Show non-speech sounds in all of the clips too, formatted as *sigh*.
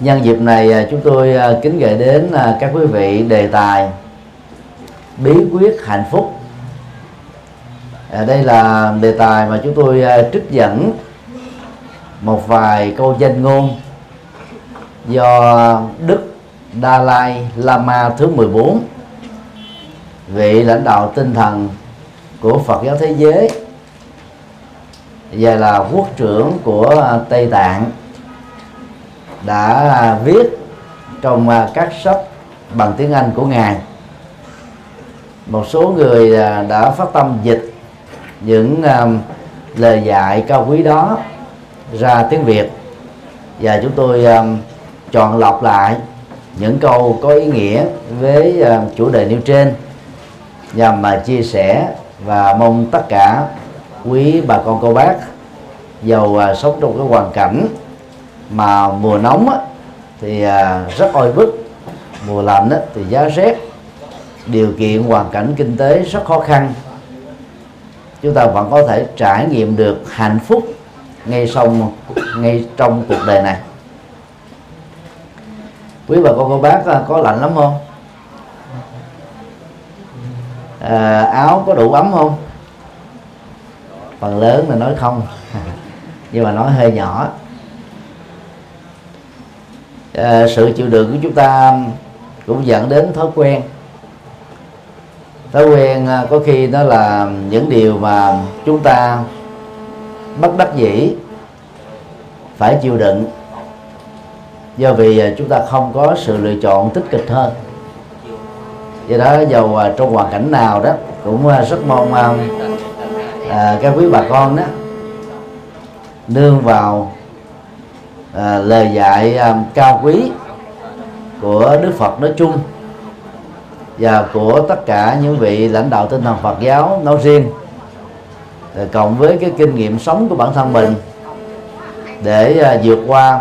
nhân dịp này à, chúng tôi à, kính gửi đến à, các quý vị đề tài bí quyết hạnh phúc. Đây là đề tài mà chúng tôi trích dẫn một vài câu danh ngôn do Đức Đa Lai Lama thứ 14 vị lãnh đạo tinh thần của Phật giáo thế giới và là quốc trưởng của Tây Tạng đã à, viết trong à, các sách bằng tiếng Anh của ngài. Một số người à, đã phát tâm dịch những lời dạy cao quý đó ra tiếng Việt. Và chúng tôi chọn lọc lại những câu có ý nghĩa với chủ đề nêu trên nhằm mà chia sẻ và mong tất cả quý bà con, cô bác giàu sống trong cái hoàn cảnh mà mùa nóng á, thì à, rất oi bức. Mùa lạnh á, thì giá rét. Điều kiện hoàn cảnh kinh tế rất khó khăn. Chúng ta vẫn có thể trải nghiệm được hạnh phúc ngay trong ngay trong cuộc đời này. Quý bà con cô bác à, có lạnh lắm không? À, áo có đủ ấm không? Phần lớn là nói không. *laughs* Nhưng mà nói hơi nhỏ à, sự chịu đựng của chúng ta cũng dẫn đến thói quen. Thói quen à, có khi nó là những điều mà chúng ta bất đắc dĩ phải chịu đựng. Do vì à, chúng ta không có sự lựa chọn tích cực hơn. Do đó dầu à, trong hoàn cảnh nào đó cũng rất mong à, các quý bà con đó nương vào à, lời dạy à, cao quý của Đức Phật nói chung và của tất cả những vị lãnh đạo tinh thần Phật giáo nói riêng. Cộng với cái kinh nghiệm sống của bản thân mình để à, vượt qua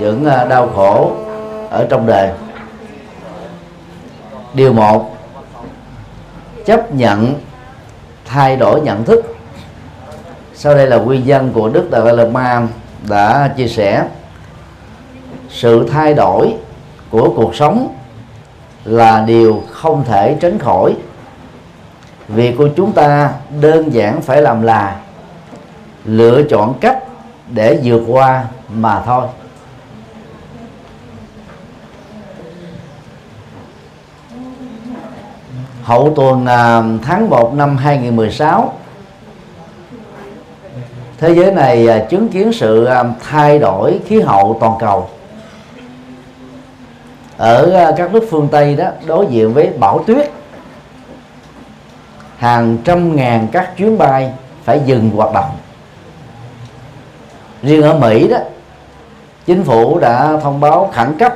những à, đau khổ ở trong đời. Điều một chấp nhận thay đổi nhận thức. Sau đây là quy dân của đức đại lạt ma đã chia sẻ, sự thay đổi của cuộc sống là điều không thể tránh khỏi. Việc của chúng ta đơn giản phải làm là lựa chọn cách để vượt qua mà thôi. Hậu tuần à, tháng 1 năm 2016 thế giới này à, chứng kiến sự à, thay đổi khí hậu toàn cầu. Ở à, các nước phương Tây đó, đối diện với bão tuyết, hàng trăm ngàn các chuyến bay phải dừng hoạt động. Riêng ở Mỹ đó, chính phủ đã thông báo khẩn cấp,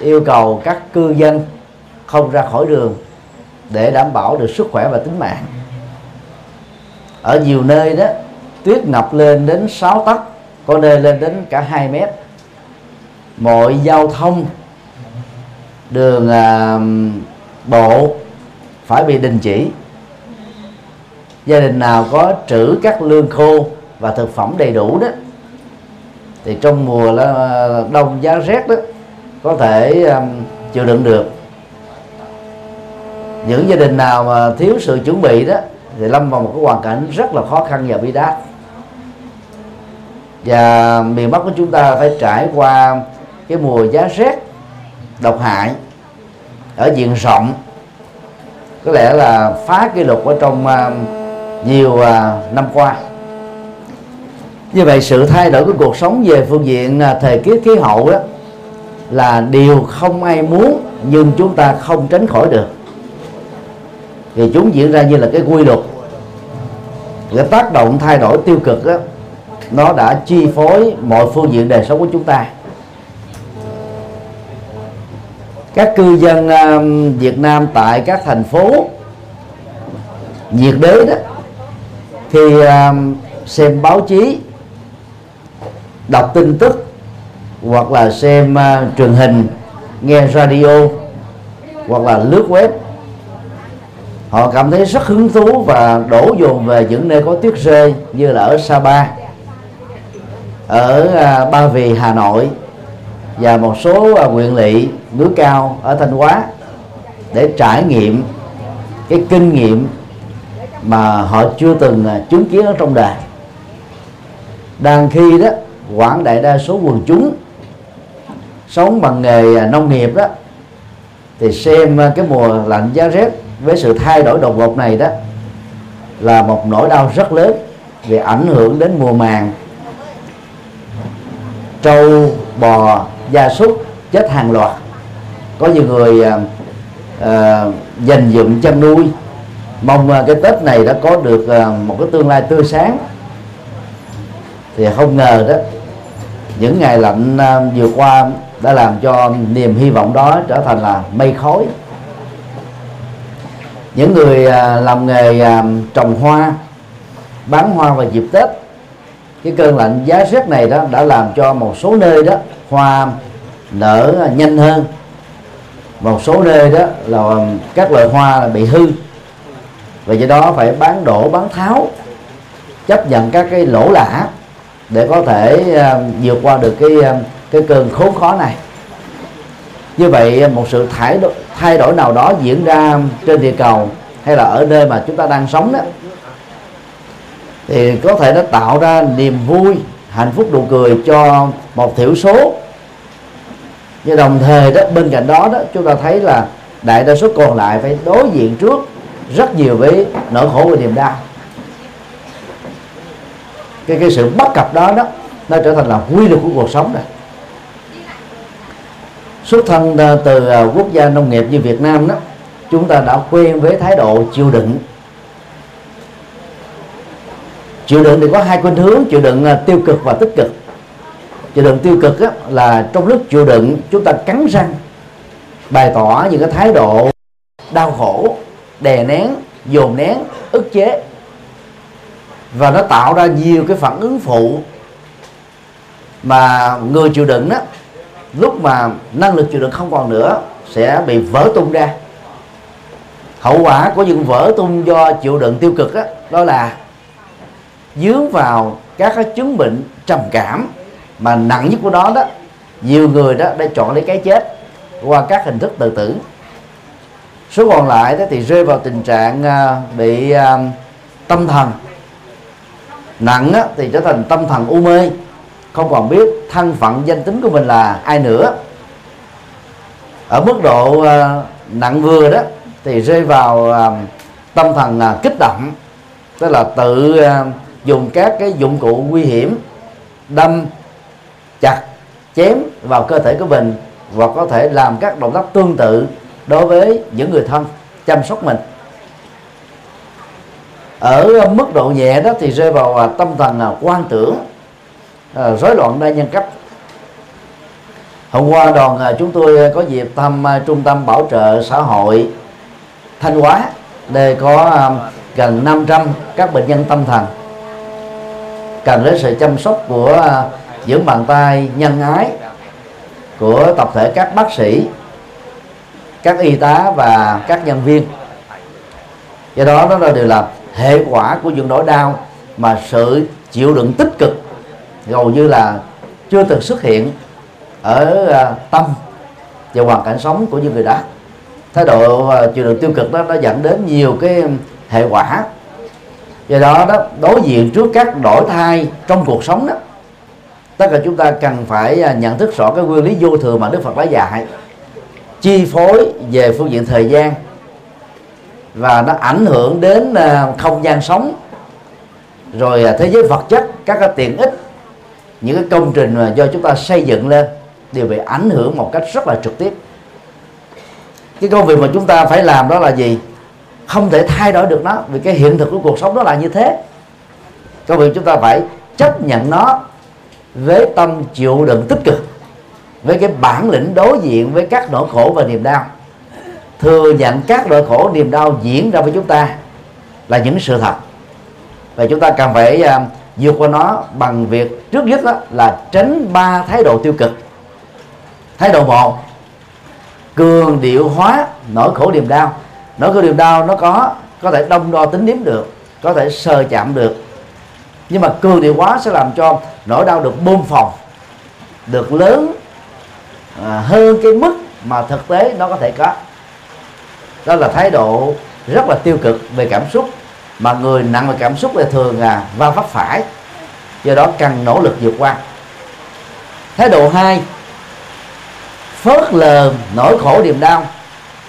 yêu cầu các cư dân không ra khỏi đường để đảm bảo được sức khỏe và tính mạng. Ở nhiều nơi đó tuyết ngập lên đến 6 tấc có nơi lên đến cả 2 mét. Mọi giao thông đường à, bộ phải bị đình chỉ. Gia đình nào có trữ các lương khô và thực phẩm đầy đủ đó thì trong mùa à, đông giá rét đó có thể um, chịu đựng được. Những gia đình nào mà thiếu sự chuẩn bị đó thì lâm vào một cái hoàn cảnh rất là khó khăn và bi đát và miền Bắc của chúng ta phải trải qua cái mùa giá rét độc hại ở diện rộng. Có lẽ là phá kỷ lục ở trong uh, nhiều uh, năm qua. Như vậy sự thay đổi của cuộc sống về phương diện uh, thời tiết khí hậu đó là điều không ai muốn nhưng chúng ta không tránh khỏi được. Thì chúng diễn ra như là cái quy luật cái tác động thay đổi tiêu cực đó nó đã chi phối mọi phương diện đời sống của chúng ta. Các cư dân um, Việt Nam tại các thành phố nhiệt đới đó thì um, xem báo chí đọc tin tức hoặc là xem uh, truyền hình nghe radio hoặc là lướt web. Họ cảm thấy rất hứng thú và đổ dồn về những nơi có tuyết rơi như là ở Sapa ở à, Ba Vì, Hà Nội và một số à, huyện lỵ, núi cao ở thanh hóa để trải nghiệm cái kinh nghiệm mà họ chưa từng à, chứng kiến ở trong đời đang khi đó, quảng đại đa số quần chúng sống bằng nghề nông nghiệp đó, thì xem cái mùa lạnh giá rét với sự thay đổi đột ngột này đó là một nỗi đau rất lớn vì ảnh hưởng đến mùa màng trâu bò gia súc chết hàng loạt. Có nhiều người à, à, dành dụng chăn nuôi. Mong à, cái tết này đã có được à, một cái tương lai tươi sáng. Thì không ngờ đó những ngày lạnh à, vừa qua đã làm cho niềm hy vọng đó trở thành là mây khói. Những người à, làm nghề à, trồng hoa bán hoa vào dịp tết cái cơn lạnh giá rét này đó đã làm cho một số nơi đó hoa nở nhanh hơn. Một số nơi đó là các loại hoa là bị hư. Và do đó phải bán đổ bán tháo chấp nhận các cái lỗ lã để có thể à, vượt qua được cái à, cái cơn khốn khó này. Như vậy à, một sự thay đổi, thay đổi nào đó diễn ra trên địa cầu hay là ở nơi mà chúng ta đang sống đó thì có thể nó tạo ra niềm vui, hạnh phúc nụ cười cho một thiểu số nhưng đồng thời đó, bên cạnh đó đó, chúng ta thấy là đại đa số còn lại phải đối diện trước rất nhiều với nỗi khổ và niềm đau cái cái sự bất cập đó đó, nó trở thành là quy luật của cuộc sống này. xuất thân ờ, từ ờ, quốc gia nông nghiệp như Việt Nam đó, chúng ta đã quen với thái độ chịu đựng chịu đựng thì có hai khuynh hướng chịu đựng à, tiêu cực và tích cực. Chịu đựng tiêu cực á, là trong lúc chịu đựng chúng ta cắn răng bày tỏ những cái thái độ đau khổ đè nén dồn nén ức chế. Và nó tạo ra nhiều cái phản ứng phụ mà người chịu đựng đó lúc mà năng lực chịu đựng không còn nữa sẽ bị vỡ tung ra. Hậu quả của những vỡ tung do chịu đựng tiêu cực đó, đó là dướng vào các cái chứng bệnh trầm cảm mà nặng nhất của nó đó nhiều người đó đã chọn lấy cái chết qua các hình thức tự tử. Số còn lại đó thì rơi vào tình trạng à, bị à, tâm thần nặng á, thì trở thành tâm thần u mê không còn biết thân phận danh tính của mình là ai nữa. Ở mức độ à, nặng vừa đó thì rơi vào tâm thần kích động tức là tự dùng các cái dụng cụ nguy hiểm đâm chặt chém vào cơ thể của mình và có thể làm các động tác tương tự đối với những người thân chăm sóc mình. Ở mức độ nhẹ đó thì rơi vào à, tâm thần à, quan tưởng à, rối loạn đa nhân cách. Hôm qua đoàn à, chúng tôi có dịp thăm trung tâm bảo trợ xã hội thanh hóa đây có gần 500 các bệnh nhân tâm thần cần đến sự chăm sóc của à, những bàn tay nhân ái của tập thể các bác sĩ, các y tá và các nhân viên. Do đó đó là đều là hệ quả của những nỗi đau mà sự chịu đựng tích cực hầu như là chưa từng xuất hiện ở à, tâm và hoàn cảnh sống của những người đó thái độ à, chịu đựng tiêu cực đó, nó dẫn đến nhiều cái hệ quả do đó đó, đối diện trước các đổi thay trong cuộc sống đó, tất cả chúng ta cần phải à, nhận thức rõ cái nguyên lý vô thường mà Đức Phật đã dạy. Chi phối về phương diện thời gian và nó ảnh hưởng đến à, không gian sống. Rồi à, thế giới vật chất, các cái tiện ích, những cái công trình mà do chúng ta xây dựng lên đều bị ảnh hưởng một cách rất là trực tiếp. Cái công việc mà chúng ta phải làm đó là gì? Không thể thay đổi được nó vì cái hiện thực của cuộc sống đó là như thế. Cho việc chúng ta phải chấp nhận nó với tâm chịu đựng tích cực với cái bản lĩnh đối diện với các nỗi khổ và niềm đau. Thừa nhận các nỗi khổ niềm đau diễn ra với chúng ta là những sự thật. Và chúng ta cần phải uh, vượt qua nó bằng việc trước nhất đó là tránh ba thái độ tiêu cực. Thái độ một cường điệu hóa nỗi khổ niềm đau nỗi khổ niềm đau nó có có thể đông đo tính điểm được có thể sờ chạm được. Nhưng mà cường điệu quá sẽ làm cho nỗi đau được bơm phòng được lớn à, hơn cái mức mà thực tế nó có thể có. Đó là thái độ rất là tiêu cực về cảm xúc mà người nặng về cảm xúc là thường là va vấp phải. Do đó cần nỗ lực vượt qua. Thái độ hai phớt lờ nỗi khổ niềm đau.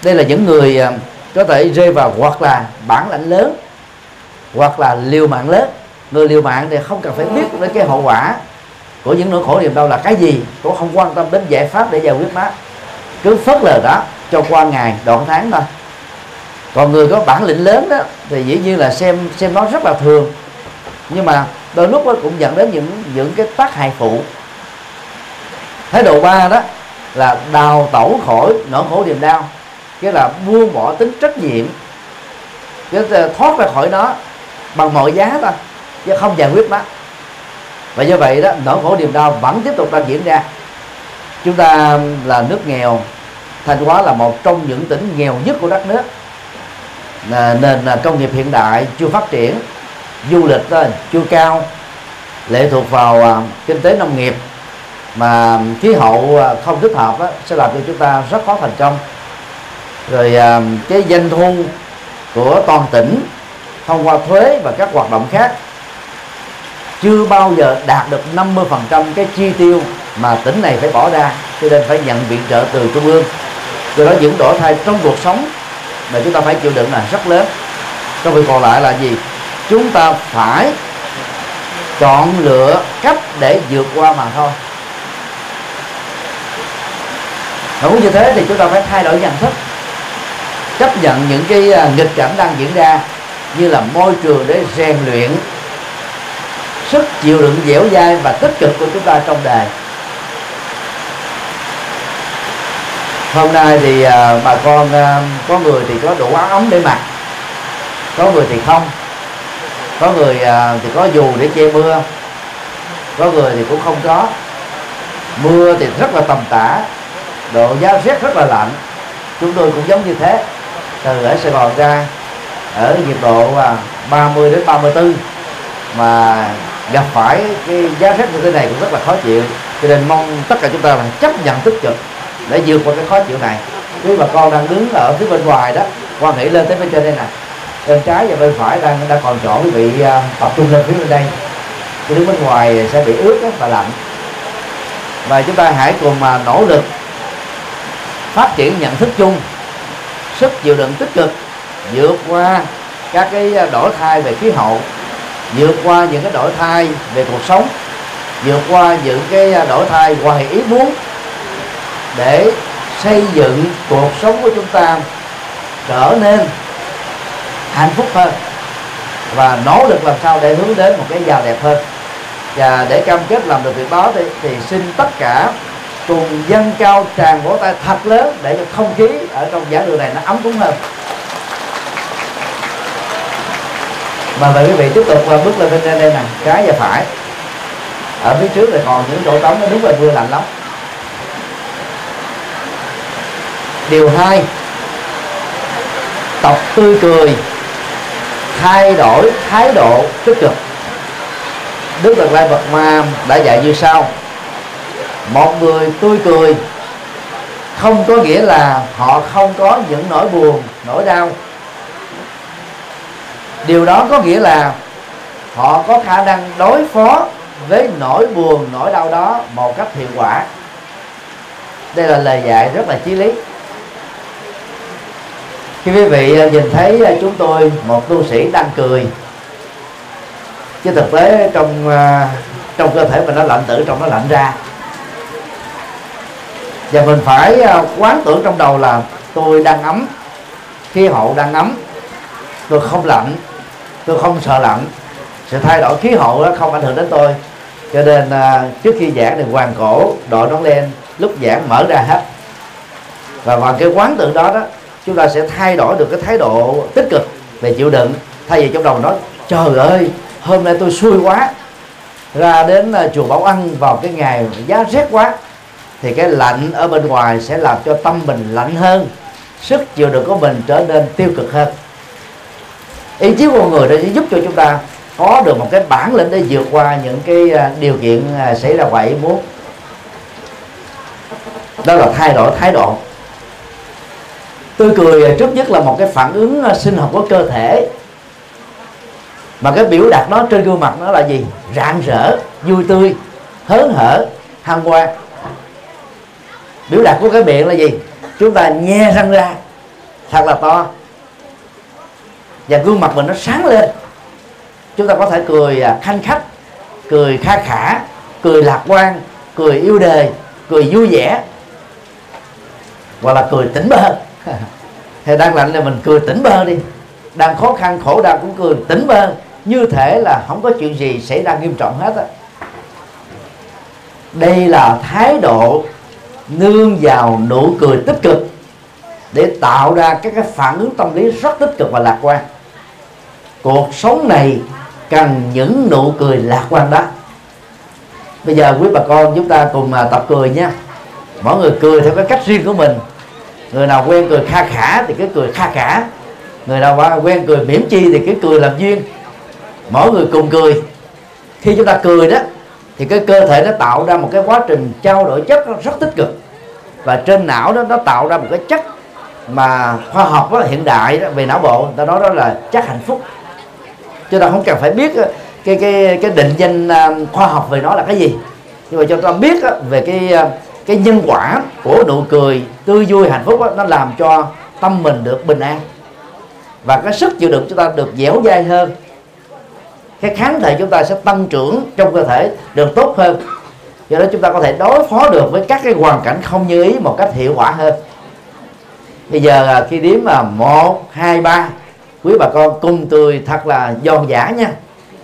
Đây là những người à, có thể rơi vào hoặc là bản lãnh lớn, hoặc là liều mạng lớn. Người liều mạng thì không cần phải biết đến cái hậu quả của những nỗi khổ niềm đau là cái gì, cũng không quan tâm đến giải pháp để giải quyết nó. Cứ phớt lờ đó, cho qua ngày, đoạn tháng thôi. Còn người có bản lĩnh lớn đó, thì dĩ nhiên là xem xem nó rất là thường. Nhưng mà đôi lúc nó cũng dẫn đến những những cái tác hại phụ. Thái độ ba đó là đào tẩu khỏi nỗi khổ niềm đau cái là buông bỏ tính trách nhiệm cái thoát ra khỏi nó bằng mọi giá thôi chứ không giải quyết nó. Và do vậy đó nỗi khổ niềm đau vẫn tiếp tục đang diễn ra. Chúng ta là nước nghèo thanh hóa là một trong những tỉnh nghèo nhất của đất nước. Nền à, công nghiệp hiện đại chưa phát triển du lịch đó, chưa cao lệ thuộc vào à, kinh tế nông nghiệp mà khí hậu à, không thích hợp đó, sẽ làm cho chúng ta rất khó thành công rồi à, cái doanh thu của toàn tỉnh thông qua thuế và các hoạt động khác chưa bao giờ đạt được 50% cái chi tiêu mà tỉnh này phải bỏ ra, cho nên phải nhận viện trợ từ trung ương. Do đó những đổi thay trong cuộc sống mà chúng ta phải chịu đựng là rất lớn. Trong việc còn lại là gì? Chúng ta phải chọn lựa cách để vượt qua mà thôi. Và cũng như thế thì chúng ta phải thay đổi nhận thức chấp nhận những cái à, nghịch cảnh đang diễn ra như là môi trường để rèn luyện sức chịu đựng dẻo dai và tích cực của chúng ta trong đời hôm nay thì à, bà con à, có người thì có đủ áo ấm để mặc, có người thì không, có người thì có dù để che mưa, có người thì cũng không có. Mưa thì rất là tầm tã, độ giá rét rất là lạnh, chúng tôi cũng giống như thế từ ở Sài Gòn ra ở nhiệt độ 30 đến 34 mà gặp phải cái giá rét như thế này cũng rất là khó chịu. Cho nên mong tất cả chúng ta là chấp nhận tích cực để vượt qua cái khó chịu này. Quý bà con đang đứng ở phía bên ngoài đó quan hệ lên tới bên trên đây nè. Bên trái và bên phải đang đang còn chỗ quý vị à, tập trung lên phía bên đây. Cái đứng bên ngoài sẽ bị ướt đó, và lạnh. Và chúng ta hãy cùng mà nỗ lực phát triển nhận thức chung sức chịu đựng tích cực vượt qua các cái à, đổi thay về khí hậu vượt qua những cái đổi thay về cuộc sống vượt qua những cái à, đổi thay ngoài ý muốn để xây dựng cuộc sống của chúng ta trở nên hạnh phúc hơn và nỗ lực làm sao để hướng đến một cái giàu đẹp hơn. Và để cam kết làm được việc đó thì, thì xin tất cả cùng dân cao tràn vỗ tay thật lớn để cho không khí ở trong giảng đường này nó ấm cúng hơn. Mà mời quý vị tiếp tục bước lên bên đây nè, trái và phải. Ở phía trước là còn những chỗ trống nó đúng là mưa lạnh lắm. Điều hai, tập tươi cười, thay đổi thái độ tích cực. Đức Phật lai phật ma đã dạy như sau một người tươi cười. Không có nghĩa là họ không có những nỗi buồn, nỗi đau. Điều đó có nghĩa là họ có khả năng đối phó với nỗi buồn, nỗi đau đó một cách hiệu quả. Đây là lời dạy rất là chí lý. Khi quý vị, nhìn thấy chúng tôi một tu sĩ đang cười. Chứ thực tế trong à, trong cơ thể mình nó lạnh tử, trong nó lạnh ra và mình phải à, quán tưởng trong đầu là tôi đang ấm khí hậu đang ấm tôi không lạnh tôi không sợ lạnh. Sự thay đổi khí hậu đó không ảnh hưởng đến tôi. Cho nên à, trước khi giảng thì hoàng cổ đội nón len lúc giảng mở ra hết. Và bằng cái quán tưởng đó đó chúng ta sẽ thay đổi được cái thái độ tích cực về chịu đựng. Thay vì trong đầu nói trời ơi hôm nay tôi xui quá ra đến à, chùa Bảo Ăn vào cái ngày giá rét quá thì cái lạnh ở bên ngoài sẽ làm cho tâm mình lạnh hơn. Sức chịu đựng của mình trở nên tiêu cực hơn. Ý chí của người đã giúp cho chúng ta có được một cái bản lĩnh để vượt qua những cái à, điều kiện à, xảy ra ngoài ý muốn. Đó là thay đổi thái độ. Tươi cười trước nhất là một cái phản ứng à, sinh học của cơ thể. Mà cái biểu đạt nó trên gương mặt nó là gì? Rạng rỡ, vui tươi, hớn hở, hăng hoan biểu đạt của cái miệng là gì? Chúng ta nhe răng ra, thật là to. Và gương mặt mình nó sáng lên. Chúng ta có thể cười à, khanh khách, cười kha khả, cười lạc quan, cười yêu đời cười vui vẻ, hoặc là cười tỉnh bơ. *laughs* Thì đang lạnh là mình cười tỉnh bơ đi. Đang khó khăn, khổ đau cũng cười tỉnh bơ. Như thể là không có chuyện gì xảy ra nghiêm trọng hết á. Đây là thái độ nương vào nụ cười tích cực để tạo ra các cái phản ứng tâm lý rất tích cực và lạc quan. Cuộc sống này cần những nụ cười lạc quan đó. Bây giờ quý bà con chúng ta cùng à, tập cười nha. Mỗi người cười theo cái cách riêng của mình. Người nào quen cười kha khả thì cứ cười kha khả. Người nào quen cười mỉm chi thì cứ cười làm duyên. Mỗi người cùng cười. Khi chúng ta cười đó thì cái cơ thể nó tạo ra một cái quá trình trao đổi chất rất tích cực. Và trên não đó nó tạo ra một cái chất mà khoa học đó, hiện đại đó, về não bộ. Ta nói đó là chất hạnh phúc. Chúng ta không cần phải biết ờ, cái cái cái định danh ờ, khoa học về nó là cái gì. Nhưng mà cho ta biết ờ, về cái cái nhân quả của nụ cười tươi vui hạnh phúc đó, nó làm cho tâm mình được bình an. Và cái sức chịu đựng chúng ta được dẻo dai hơn cái kháng thể chúng ta sẽ tăng trưởng trong cơ thể được tốt hơn. Do đó chúng ta có thể đối phó được với các cái hoàn cảnh không như ý một cách hiệu quả hơn. Bây giờ à, khi đếm mà một hai ba quý bà con cùng tươi thật là giòn giả nha.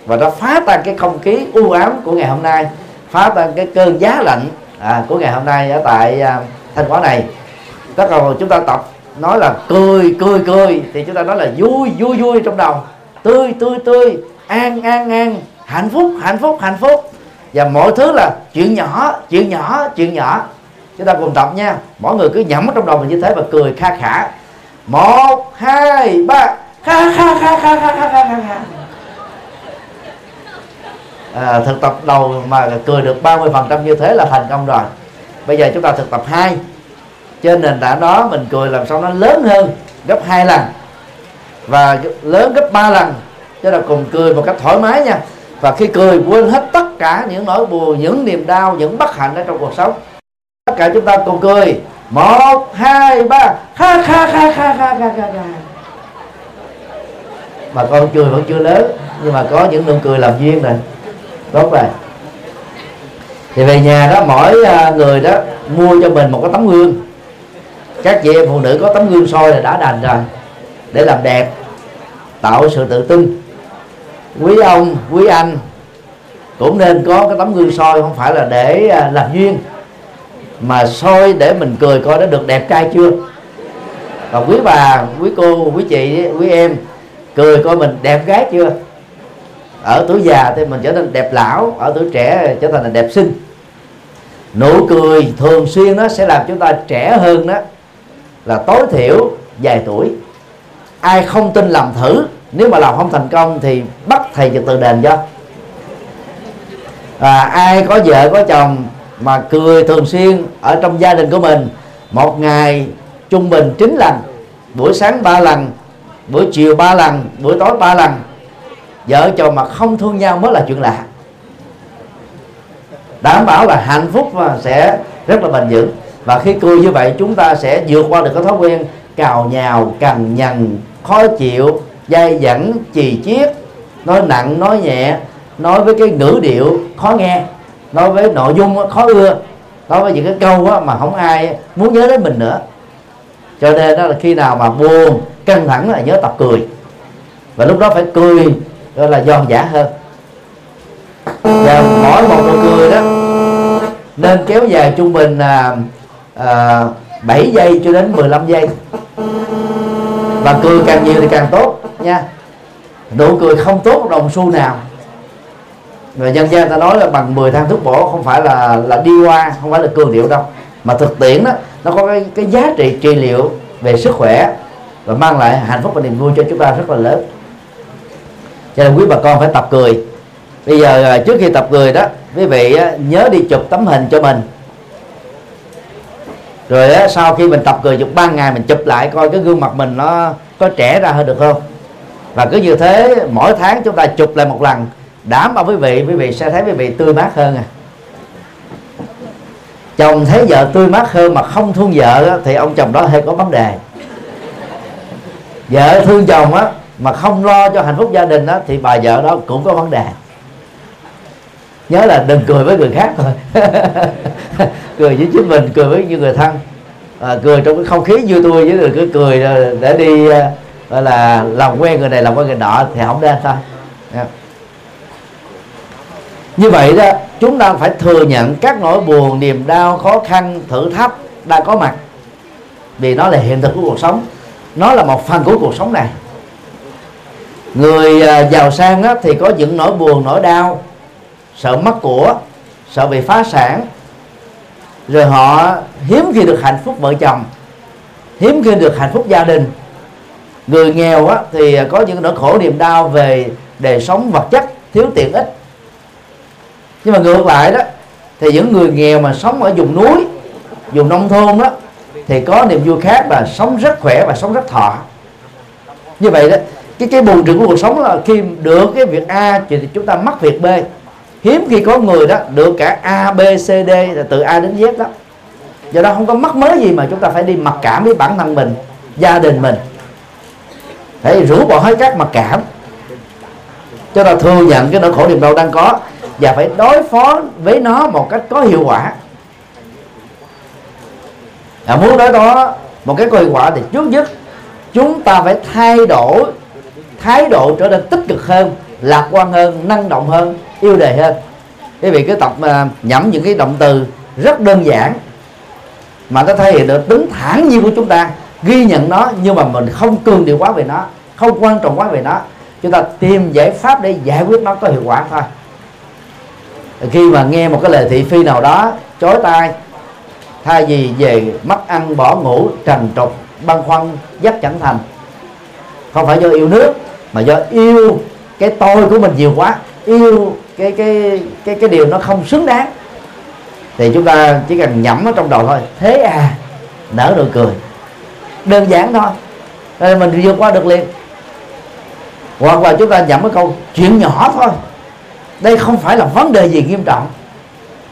Và nó phá tan cái không khí u ám của ngày hôm nay phá tan cái cơn giá lạnh à, của ngày hôm nay ở tại à, thanh hóa này. Tất cả chúng ta tập nói là cười cười cười thì chúng ta nói là vui vui vui trong đầu. Tươi tươi tươi an an an. Hạnh phúc hạnh phúc hạnh phúc. Và mọi thứ là chuyện nhỏ chuyện nhỏ chuyện nhỏ. Chúng ta cùng tập nha. Mỗi người cứ nhẩm trong đầu mình như thế và cười kha khả. Một hai ba. Kha kha kha kha kha kha kha kha à, thực tập đầu mà cười được 30 phần trăm như thế là thành công rồi. Bây giờ chúng ta thực tập hai. Trên nền tảng đó mình cười làm sao nó lớn hơn gấp hai lần. Và lớn gấp ba lần cho là cùng cười một cách thoải mái nha. Và khi cười quên hết tất cả những nỗi buồn, những niềm đau, những bất hạnh ở trong cuộc sống. Tất cả chúng ta cùng cười. Một, hai, ba. Ha ha ha ha ha ha ha kha. Mà con cười vẫn chưa lớn, nhưng mà có những nụ cười làm duyên rồi tốt rồi. Thì về nhà đó, mỗi à, người đó mua cho mình một cái tấm gương. Các chị em phụ nữ có tấm gương soi là đã đành rồi, để làm đẹp, tạo sự tự tin quý ông, quý anh, cũng nên có cái tấm gương soi, không phải là để à, làm duyên, mà soi để mình cười coi đã được đẹp trai chưa. Còn quý bà, quý cô, quý chị, quý em, cười coi mình đẹp gái chưa. Ở tuổi già thì mình trở nên đẹp lão, ở tuổi trẻ trở thành là đẹp xinh. Nụ cười thường xuyên nó sẽ làm chúng ta trẻ hơn đó, là tối thiểu vài tuổi. Ai không tin làm thử nếu mà làm không thành công thì bắt thầy từ từ đền cho. À, ai có vợ có chồng mà cười thường xuyên ở trong gia đình của mình một ngày trung bình 9 lần buổi sáng ba lần buổi chiều ba lần buổi tối ba lần vợ chồng mà không thương nhau mới là chuyện lạ. Đảm bảo là hạnh phúc và sẽ rất là bền vững. Và khi cười như vậy chúng ta sẽ vượt qua được cái thói quen cào nhào cằn nhằn khó chịu dai dẳng chì chiết nói nặng nói nhẹ nói với cái ngữ điệu khó nghe nói với nội dung khó ưa nói với những cái câu mà không ai muốn nhớ đến mình nữa. Cho nên đó là khi nào mà buồn căng thẳng là nhớ tập cười. Và lúc đó phải cười gọi là giòn giả hơn. Và mỗi một nụ cười đó nên kéo dài trung bình là à, 7 giây cho đến 15 giây và cười càng nhiều thì càng tốt. Nha. Nụ cười không tốt đồng xu nào. Người dân gian ta nói là bằng 10 thang thuốc bổ không phải là là đi qua không phải là cường điệu đâu. Mà thực tiễn đó nó có cái, cái giá trị trị liệu về sức khỏe và mang lại hạnh phúc và niềm vui cho chúng ta rất là lớn. Cho nên quý bà con phải tập cười. Bây giờ à, trước khi tập cười đó quý vị nhớ đi chụp tấm hình cho mình rồi á, sau khi mình tập cười chụp ba ngày mình chụp lại coi cái gương mặt mình nó có trẻ ra hơn được không? Và cứ như thế mỗi tháng chúng ta chụp lại một lần. Đảm bảo quý vị quý vị sẽ thấy quý vị tươi mát hơn à. Chồng thấy vợ tươi mát hơn mà không thương vợ thì ông chồng đó hơi có vấn đề. Vợ thương chồng á mà không lo cho hạnh phúc gia đình á thì bà vợ đó cũng có vấn đề. Nhớ là đừng cười với người khác thôi. *laughs* cười với chính mình cười với những người thân. À, cười trong cái không khí vui tôi với người cứ cười à, để đi à, gọi là làm quen người này làm quen người nọ thì không nên thôi. Yeah. như vậy đó chúng ta phải thừa nhận các nỗi buồn niềm đau khó khăn thử thách đã có mặt. Vì nó là hiện thực của cuộc sống. Nó là một phần của cuộc sống này. Người à, giàu sang đó, thì có những nỗi buồn nỗi đau sợ mất của sợ bị phá sản rồi họ hiếm khi được hạnh phúc vợ chồng hiếm khi được hạnh phúc gia đình. Người nghèo á, thì có những nỗi khổ niềm đau về đời sống vật chất thiếu tiện ích. Nhưng mà ngược lại đó thì những người nghèo mà sống ở vùng núi vùng nông thôn đó thì có niềm vui khác là sống rất khỏe và sống rất thọ. Như vậy đó cái cái buồn trừ của cuộc sống là khi được cái việc A thì chúng ta mất việc B hiếm khi có người đó được cả A B C D là từ A đến Z đó. Do đó không có mắc mới gì mà chúng ta phải đi mặc cảm với bản thân mình gia đình mình. Phải rũ bỏ hết các mặc cảm. Cho ta thừa nhận cái nỗi khổ niềm đau đang có và phải đối phó với nó một cách có hiệu quả. À, muốn đối đó một cái có hiệu quả thì trước nhất chúng ta phải thay đổi thái độ trở nên tích cực hơn lạc quan hơn năng động hơn yêu đề hơn quý vị cứ tập uh, nhẩm những cái động từ rất đơn giản mà nó thể hiện được tính thản nhiên của chúng ta ghi nhận nó nhưng mà mình không cường điệu quá về nó không quan trọng quá về nó. Chúng ta tìm giải pháp để giải quyết nó có hiệu quả thôi. Khi mà nghe một cái lời thị phi nào đó chối tai thay vì về mất ăn bỏ ngủ trần trục băn khoăn dắt chẳng thành. Không phải do yêu nước mà do yêu cái tôi của mình nhiều quá yêu cái cái cái cái điều nó không xứng đáng. Thì chúng ta chỉ cần nhẩm ở trong đầu thôi. Thế à nở nụ cười. Đơn giản thôi. Nên mình vượt qua được liền. Hoặc là chúng ta nhẩm cái câu chuyện nhỏ thôi. Đây không phải là vấn đề gì nghiêm trọng.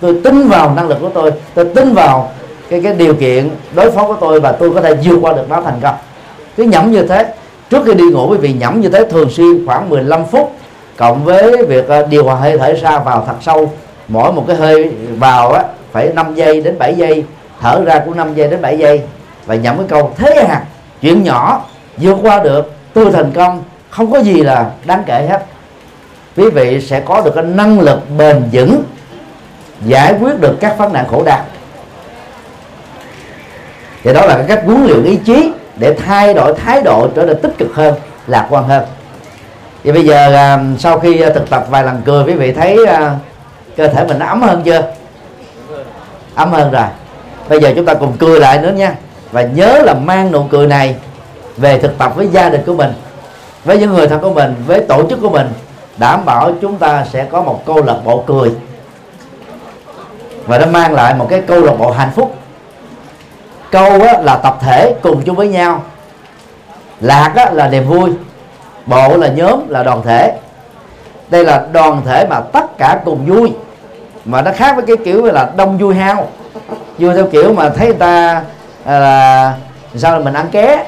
Tôi tin vào năng lực của tôi. Tôi tin vào cái cái điều kiện đối phó của tôi và tôi có thể vượt qua được nó thành công. Cứ nhẩm như thế. Trước khi đi ngủ, quý vị nhẩm như thế thường xuyên khoảng 15 phút cộng với việc ờ, điều hòa hơi thở ra vào thật sâu, mỗi một cái hơi vào á, phải 5 giây đến 7 giây, thở ra cũng 5 giây đến 7 giây. Và nhậm cái câu, thế à chuyện nhỏ, vượt qua được, tôi thành công. Không có gì là đáng kể hết. Quý vị sẽ có được cái năng lực bền vững, giải quyết được các vấn nạn khổ đau. Thì đó là cái cách huấn luyện ý chí để thay đổi thái độ trở nên tích cực hơn, lạc quan hơn vậy bây giờ à, sau khi à, thực tập vài lần cười quý vị thấy à, cơ thể mình nó ấm hơn chưa? Ấm hơn rồi. Bây giờ chúng ta cùng cười lại nữa nha. Và nhớ là mang nụ cười này về thực tập với gia đình của mình với những người thân của mình với tổ chức của mình đảm bảo chúng ta sẽ có một câu lạc bộ cười. Và nó mang lại một cái câu lạc bộ hạnh phúc. Câu á, là tập thể cùng chung với nhau. Lạc á, là niềm vui bộ là nhóm là đoàn thể. Đây là đoàn thể mà tất cả cùng vui. Mà nó khác với cái kiểu là đông vui hao. Vui theo kiểu mà thấy người ta à, là sao là mình ăn ké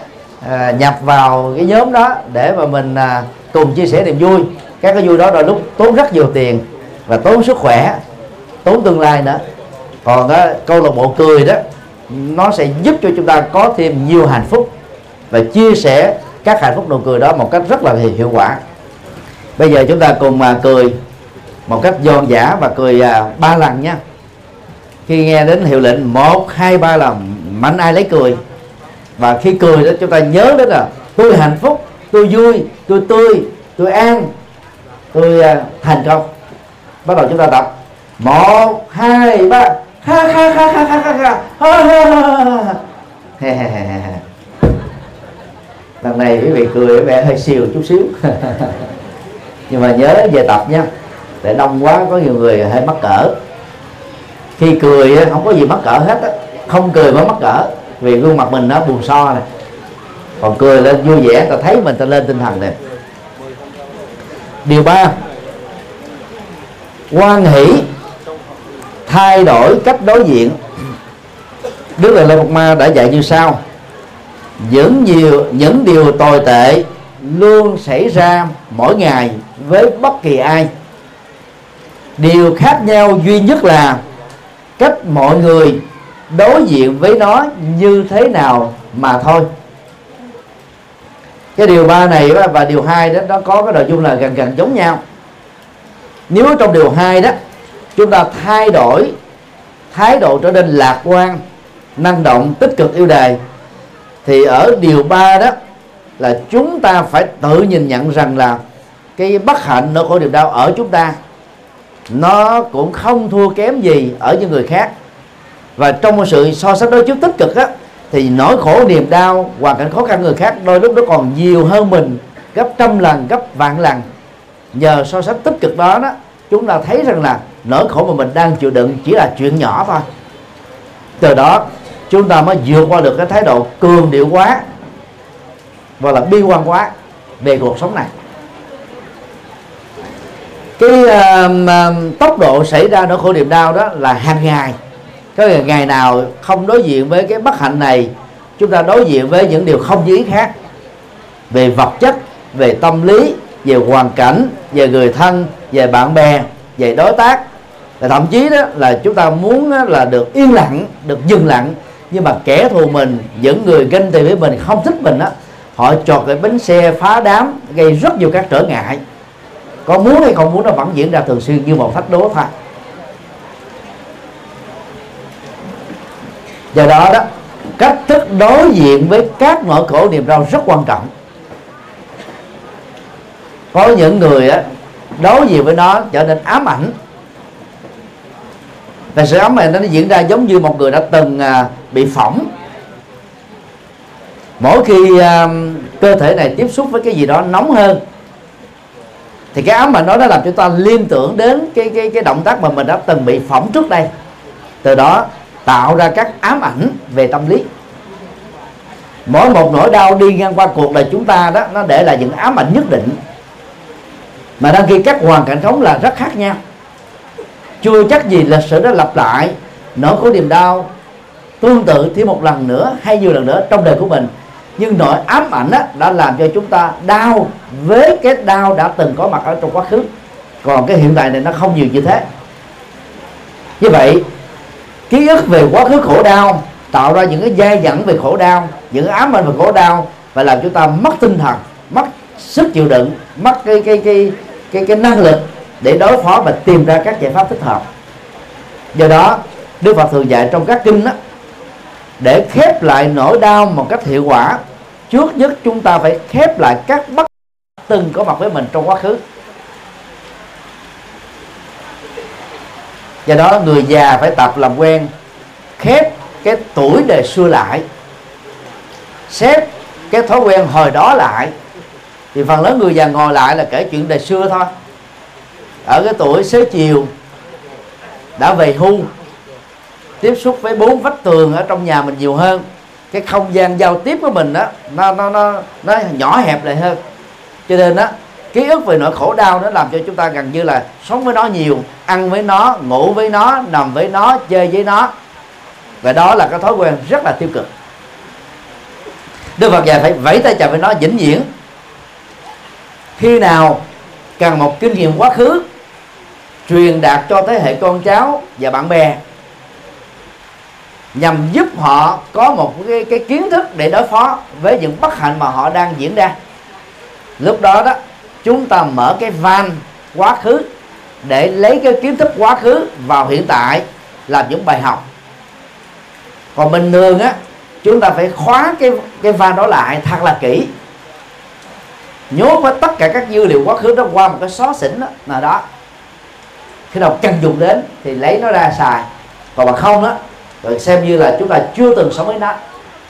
à, nhập vào cái nhóm đó để mà mình à, cùng chia sẻ niềm vui. Các cái vui đó đôi lúc tốn rất nhiều tiền và tốn sức khỏe tốn tương lai nữa. Còn đó, câu lạc bộ cười đó nó sẽ giúp cho chúng ta có thêm nhiều hạnh phúc và chia sẻ các hạnh phúc nụ cười đó một cách rất là hiệu quả. Bây giờ chúng ta cùng mà cười một cách giòn giả và cười à, ba lần nha. Khi nghe đến hiệu lệnh một, hai, ba lần, mạnh ai lấy cười. Và khi cười đó chúng ta nhớ đến là tôi hạnh phúc, tôi vui, tôi tươi, tôi an, tôi à, thành công. Bắt đầu chúng ta tập một, hai, ba. Ha ha ha ha ha ha ha. Ha ha ha lần này quý vị cười vẻ hơi siêu chút xíu. *laughs* Nhưng mà nhớ về tập nha để đông quá, có nhiều người hơi mắc cỡ. Khi cười không có gì mắc cỡ hết á. Không cười mới mắc cỡ, vì gương mặt mình nó buồn so này còn cười lên vui vẻ, ta thấy mình, ta lên tinh thần này điều ba quan hỷ, thay đổi cách đối diện. Đức Lệ Lộc Ma đã dạy như sau những nhiều những điều tồi tệ luôn xảy ra mỗi ngày với bất kỳ ai. Điều khác nhau duy nhất là cách mọi người đối diện với nó như thế nào mà thôi. Cái điều ba này và điều hai đó, nó có cái nội dung là gần gần giống nhau. Nếu trong điều hai đó, chúng ta thay đổi, thái độ trở nên lạc quan, năng động, tích cực, yêu đời thì ở điều ba đó là chúng ta phải tự nhìn nhận rằng là cái bất hạnh nỗi khổ niềm đau ở chúng ta. Nó cũng không thua kém gì ở những người khác. Và trong một sự so sánh đối chiếu tích cực á, thì nỗi khổ, niềm đau, hoàn cảnh khó khăn người khác đôi lúc nó còn nhiều hơn mình, gấp trăm lần, gấp vạn lần. Nhờ so sánh tích cực đó đó, chúng ta thấy rằng là nỗi khổ mà mình đang chịu đựng chỉ là chuyện nhỏ thôi. Từ đó chúng ta mới vượt qua được cái thái độ cường điệu quá và là bi quan quá về cuộc sống này. Cái uh, uh, tốc độ xảy ra nỗi khổ niềm đau đó là hàng ngày. Có ngày nào không đối diện với cái bất hạnh này chúng ta đối diện với những điều không như ý khác. Về vật chất về tâm lý về hoàn cảnh về người thân về bạn bè về đối tác. Và thậm chí đó là chúng ta muốn là được yên lặng được dừng lặng nhưng mà kẻ thù mình, những người ganh tị với mình, không thích mình á, họ chọt cái bánh xe phá đám, gây rất nhiều các trở ngại. Có muốn hay không muốn nó vẫn diễn ra thường xuyên như một thách đố thôi. Do đó đó, cách thức đối diện với các nỗi khổ niềm đau rất quan trọng. Có những người á, đối diện với nó trở nên ám ảnh và sự ám ảnh nó diễn ra giống như một người đã từng à, bị phỏng. Mỗi khi à, cơ thể này tiếp xúc với cái gì đó nóng hơn, thì cái ám ảnh đó đã làm cho ta liên tưởng đến cái cái cái động tác mà mình đã từng bị phỏng trước đây. Từ đó, tạo ra các ám ảnh về tâm lý. Mỗi một nỗi đau đi ngang qua cuộc đời chúng ta đó, nó để lại những ám ảnh nhất định. Mà đăng khi các hoàn cảnh sống là rất khác nhau chưa chắc gì lịch sử đã lặp lại. Nỗi khổ niềm đau tương tự thêm một lần nữa hay nhiều lần nữa trong đời của mình. Nhưng nỗi ám ảnh á, đã làm cho chúng ta đau với cái đau đã từng có mặt ở trong quá khứ. Còn cái hiện tại này nó không nhiều như thế. Như vậy ký ức về quá khứ khổ đau tạo ra những cái dai dẫn về khổ đau những cái ám ảnh về khổ đau và làm chúng ta mất tinh thần mất sức chịu đựng mất cái cái cái cái cái năng lực để đối phó và tìm ra các giải pháp thích hợp. Do đó, đức phật thường dạy trong các kinh đó để khép lại nỗi đau một cách hiệu quả, trước nhất chúng ta phải khép lại các bất từng có mặt với mình trong quá khứ. Do đó, người già phải tập làm quen, khép cái tuổi đời xưa lại, xếp cái thói quen hồi đó lại. Thì phần lớn người già ngồi lại là kể chuyện đời xưa thôi ở cái tuổi xế chiều, đã về hưu, tiếp xúc với bốn vách tường ở trong nhà mình nhiều hơn. Cái không gian giao tiếp của mình đó nó nó nó nó nhỏ hẹp lại hơn. Cho nên đó ký ức về nỗi khổ đau nó làm cho chúng ta gần như là sống với nó nhiều, ăn với nó, ngủ với nó, nằm với nó, chơi với nó. Và đó là cái thói quen rất là tiêu cực. Đức Phật dạy phải vẫy tay chào với nó vĩnh viễn. Khi nào cần một kinh nghiệm quá khứ truyền đạt cho thế hệ con cháu và bạn bè nhằm giúp họ có một cái, cái kiến thức để đối phó với những bất hạnh mà họ đang diễn ra. Lúc đó đó chúng ta mở cái van quá khứ để lấy cái kiến thức quá khứ vào hiện tại làm những bài học. Còn bình thường á chúng ta phải khóa cái cái van đó lại thật là kỹ. Nhốt hết tất cả các dữ liệu quá khứ đó qua một cái xó xỉnh đó, nào đó khi nào cần dùng đến thì lấy nó ra xài. Còn mà không đó rồi xem như là chúng ta chưa từng sống với nó.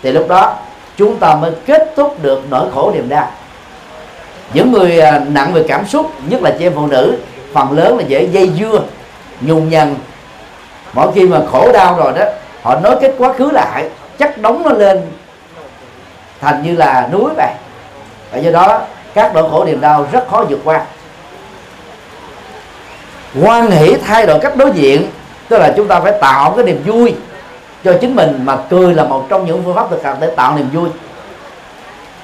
Thì lúc đó, chúng ta mới kết thúc được nỗi khổ niềm đau. Những người à, nặng về cảm xúc, nhất là chị em phụ nữ, phần lớn là dễ dây dưa nhung nhằn. Mỗi khi mà khổ đau rồi đó, họ nói kết quá khứ lại chắc đóng nó lên thành như là núi vậy. Và do đó, các nỗi khổ niềm đau rất khó vượt qua quan hỷ thay đổi cách đối diện tức là chúng ta phải tạo cái niềm vui cho chính mình mà cười là một trong những phương pháp thực hành để tạo niềm vui.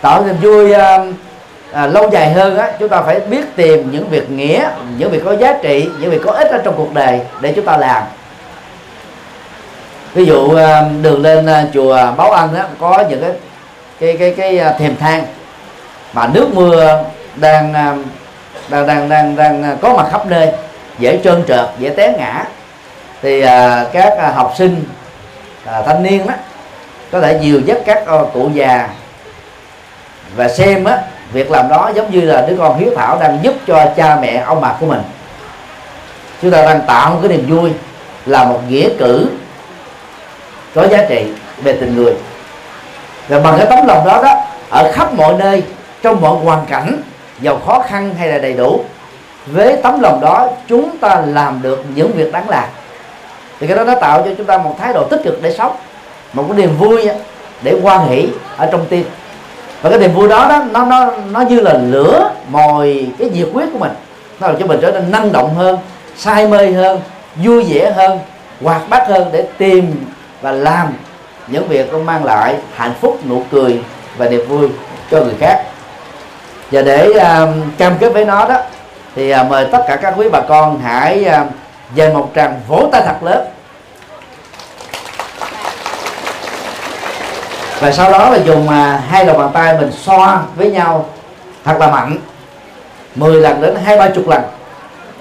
Tạo niềm vui à, à, lâu dài hơn á chúng ta phải biết tìm những việc nghĩa những việc có giá trị những việc có ích ở trong cuộc đời để chúng ta làm. Ví dụ à, đường lên à, chùa Báo Ân á có những cái cái cái cái à, thềm thang mà nước mưa đang đang đang đang đang có mặt khắp nơi dễ trơn trượt dễ té ngã. Thì à, các à, học sinh à, thanh niên đó có thể dìu dắt các à, cụ già và xem á việc làm đó giống như là đứa con hiếu thảo đang giúp cho cha mẹ ông bà của mình. Chúng ta đang tạo một cái niềm vui là một nghĩa cử có giá trị về tình người. Và bằng cái tấm lòng đó đó ở khắp mọi nơi trong mọi hoàn cảnh giàu khó khăn hay là đầy đủ với tấm lòng đó chúng ta làm được những việc đáng làm. Thì cái đó nó tạo cho chúng ta một thái độ tích cực để sống một cái niềm vui để quan hỷ ở trong tim. Và cái niềm vui đó đó nó nó nó như là lửa mồi cái nhiệt huyết của mình. Nó làm cho mình trở nên năng động hơn say mê hơn vui vẻ hơn hoạt bát hơn để tìm và làm những việc nó mang lại hạnh phúc nụ cười và niềm vui cho người khác. Và để uh, cam kết với nó đó thì à, mời tất cả các quý bà con hãy à, dành một tràng vỗ tay thật lớn. Và sau đó là dùng à, hai đầu bàn tay mình xoa với nhau thật là mạnh. 10 lần đến hai ba chục lần.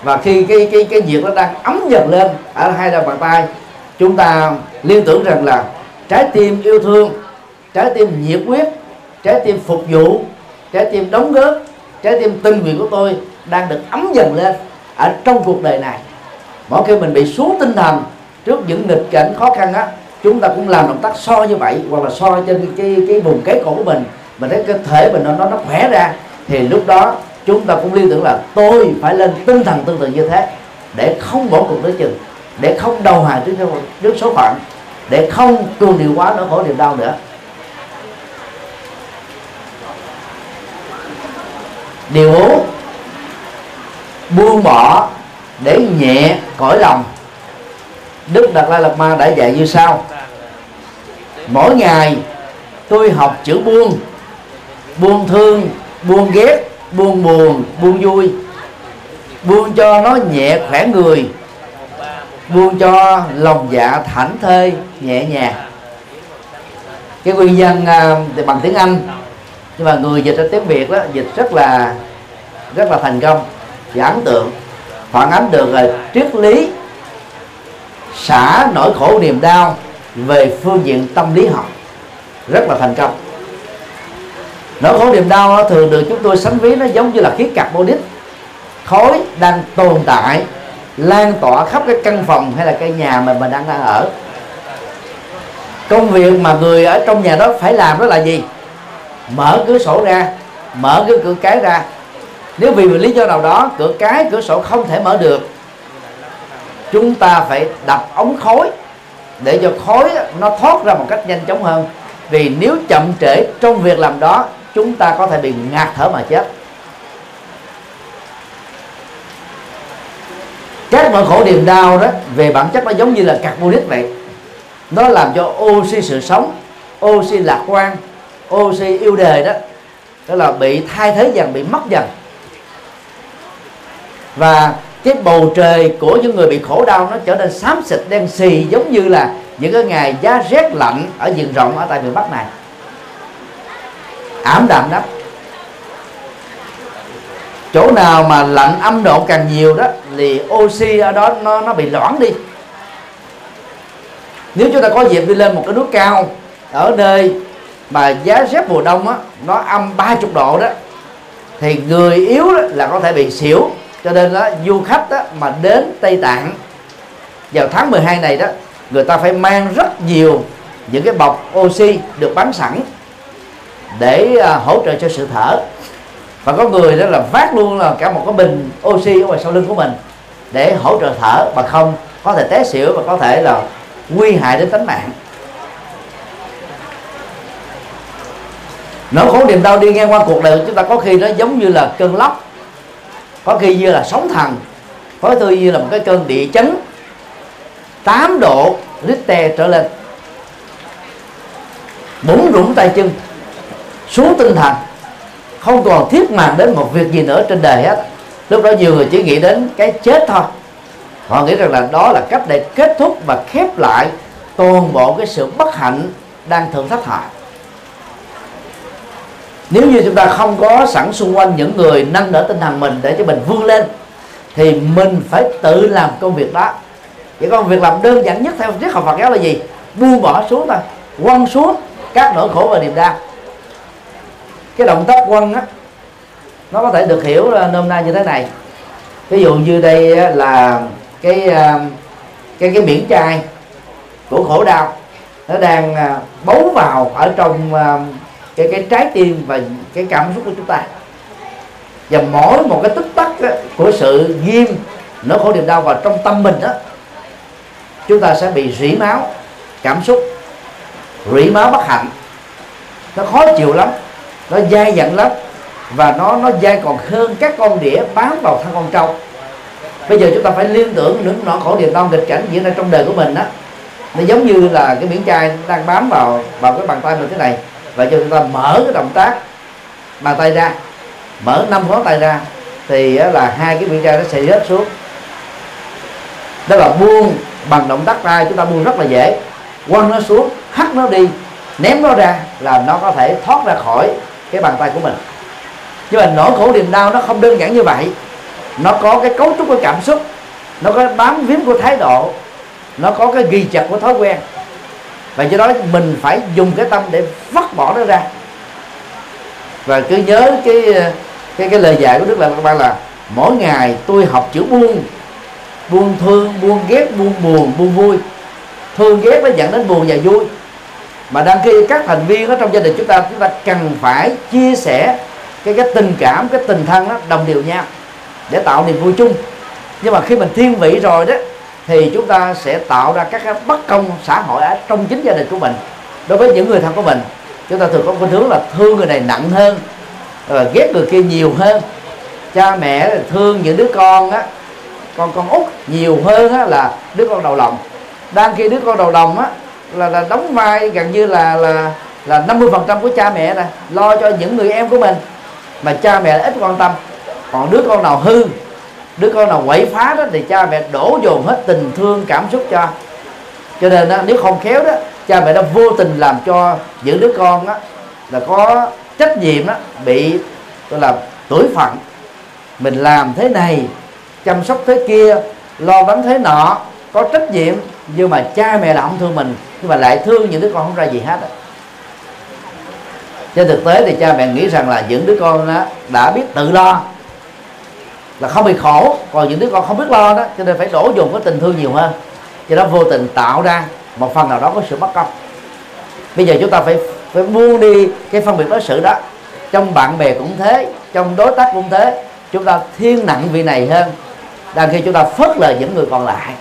Và khi cái cái cái nhiệt nó đang ấm dần lên ở hai đầu bàn tay chúng ta liên tưởng rằng là trái tim yêu thương trái tim nhiệt huyết trái tim phục vụ trái tim đóng góp trái tim tinh nguyện của tôi đang được ấm dần lên ở trong cuộc đời này. Mỗi khi mình bị xuống tinh thần trước những nghịch cảnh khó khăn á chúng ta cũng làm động tác so như vậy hoặc là so trên cái cái, vùng cái cổ của mình. Mình thấy cái thể mình nó nó nó khỏe ra thì lúc đó chúng ta cũng liên tưởng là tôi phải lên tinh thần tương tự như thế để không bỏ cuộc tới chừng để không đầu hàng trước trước số phận để không cường điều quá nỗi khổ niềm đau nữa. Điều bốn buông bỏ để nhẹ cõi lòng. Đức đạt lai lạt ma đã dạy như sau. Mỗi ngày tôi học chữ buông. Buông thương, buông ghét, buông buồn, buông vui. Buông cho nó nhẹ khỏe người. Buông cho lòng dạ thảnh thơi nhẹ nhàng. Cái nguyên nhân à, thì bằng tiếng anh. Nhưng mà người dịch ra tiếng việt đó, dịch rất là rất là thành công và ấn tượng, phản ánh được là triết lý, xả nỗi khổ niềm đau về phương diện tâm lý học. Rất là thành công. Nỗi khổ niềm đau nó thường được chúng tôi sánh ví nó giống như là khí carbonic, khói đang tồn tại, lan tỏa khắp cái căn phòng hay là cái nhà mà mình đang đang ở. Công việc mà người ở trong nhà đó phải làm đó là gì? Mở cửa sổ ra, mở cái cửa cái ra nếu vì một lý do nào đó, cửa cái, cửa sổ không thể mở được, chúng ta phải đập ống khói để cho khói nó thoát ra một cách nhanh chóng hơn. Vì nếu chậm trễ trong việc làm đó, chúng ta có thể bị ngạt thở mà chết. Các nỗi khổ niềm đau đó, về bản chất nó giống như là carbonic vậy. Nó làm cho oxy sự sống, oxy lạc quan, oxy yêu đời đó đó là bị thay thế dần, bị mất dần và cái bầu trời của những người bị khổ đau nó trở nên xám xịt, đen xì, giống như là những cái ngày giá rét lạnh ở diện rộng ở tại miền Bắc này. Ảm đạm lắm. Chỗ nào mà lạnh âm độ càng nhiều đó, thì oxy ở đó nó nó bị loãng đi. Nếu chúng ta có dịp đi lên một cái núi cao, ở nơi mà giá rét mùa đông á, nó âm 30 độ đó, thì người yếu đó là có thể bị xỉu cho nên đó du khách đó, mà đến Tây Tạng vào tháng 12 này đó người ta phải mang rất nhiều những cái bọc oxy được bán sẵn để à, hỗ trợ cho sự thở. Và có người đó là vác luôn là cả một cái bình oxy ở ngoài sau lưng của mình để hỗ trợ thở mà không có thể té xỉu và có thể là nguy hại đến tính mạng. Nỗi khổ niềm đau đi ngang qua cuộc đời chúng ta có khi nó giống như là cơn lốc có khi như là sóng thần. Có khi như là một cái cơn địa chấn. 8 độ Richter trở lên. Bủng rủng tay chân. Xuống tinh thần. Không còn thiết màng đến một việc gì nữa trên đời hết. Lúc đó nhiều người chỉ nghĩ đến cái chết thôi. Họ nghĩ rằng là đó là cách để kết thúc và khép lại toàn bộ cái sự bất hạnh đang thử thách họ nếu như chúng ta không có sẵn xung quanh những người nâng đỡ tinh thần mình để cho mình vươn lên, thì mình phải tự làm công việc đó. Vậy công việc làm đơn giản nhất theo triết học Phật giáo là gì? Buông bỏ xuống thôi, quăng xuống các nỗi khổ và niềm đau. Cái động tác quăng á, nó có thể được hiểu nôm na như thế này. Ví dụ như đây là cái à, cái cái miễn chai của khổ đau. Nó đang à, bấu vào ở trong à, cái cái trái tim và cái cảm xúc của chúng ta. Và mỗi một cái tích tắc của sự ghim nỗi khổ niềm đau vào trong tâm mình đó, chúng ta sẽ bị rỉ máu, cảm xúc, rỉ máu bất hạnh. Nó khó chịu lắm, nó dai dẳng lắm, và nó nó dai còn hơn các con đĩa bám vào thân con trâu bây giờ chúng ta phải liên tưởng những nỗi khổ niềm đau nghịch cảnh diễn ra trong đời của mình đó nó giống như là cái miếng chai đang bám vào vào cái bàn tay mình thế này và cho chúng ta mở cái động tác bàn tay ra. Mở năm ngón tay ra, thì là hai cái miếng chai nó sẽ rớt xuống. Đó là buông bằng động tác tay, chúng ta buông rất là dễ. Quăng nó xuống, hắt nó đi, ném nó ra là nó có thể thoát ra khỏi cái bàn tay của mình. Nhưng mà nỗi khổ niềm đau nó không đơn giản như vậy. Nó có cái cấu trúc của cảm xúc, nó có bám víu của thái độ, nó có cái ghi chặt của thói quen và do đó mình phải dùng cái tâm để vắt bỏ nó ra. Và cứ nhớ cái cái cái lời dạy của đức là các bạn là, mỗi ngày tôi học chữ buông. Buông thương, buông ghét, buông buồn, buông vui. Thương ghét nó dẫn đến buồn và vui. Mà đang khi các thành viên ở trong gia đình chúng ta chúng ta cần phải chia sẻ cái cái tình cảm, cái tình thân đó đồng đều nhau để tạo niềm vui chung. Nhưng mà khi mình thiên vị rồi đó thì chúng ta sẽ tạo ra các cái bất công xã hội ở trong chính gia đình của mình đối với những người thân của mình. Chúng ta thường có khuynh hướng là thương người này nặng hơn rồi ghét người kia nhiều hơn. Cha mẹ thương những đứa con á con con út nhiều hơn á, là đứa con đầu lòng. Đang khi đứa con đầu lòng á là là đóng vai gần như là là là 50 phần trăm của cha mẹ này lo cho những người em của mình. Mà cha mẹ ít quan tâm còn đứa con nào hư đứa con nào quậy phá đó thì cha mẹ đổ dồn hết tình thương cảm xúc cho. Cho nên đó, nếu không khéo đó cha mẹ đã vô tình làm cho những đứa con đó là có trách nhiệm đó bị gọi là tuổi phận mình làm thế này chăm sóc thế kia lo lắng thế nọ có trách nhiệm nhưng mà cha mẹ là không thương mình nhưng mà lại thương những đứa con không ra gì hết đó. trên thực tế thì cha mẹ nghĩ rằng là những đứa con đó đã biết tự lo là không bị khổ. Còn những đứa con không biết lo đó, cho nên phải đổ dồn cái tình thương nhiều hơn. Cho đó vô tình tạo ra một phần nào đó có sự bất công. Bây giờ chúng ta phải phải buông đi cái phân biệt đối xử đó. Trong bạn bè cũng thế, trong đối tác cũng thế. Chúng ta thiên nặng vị này hơn, đang khi chúng ta phớt lờ những người còn lại.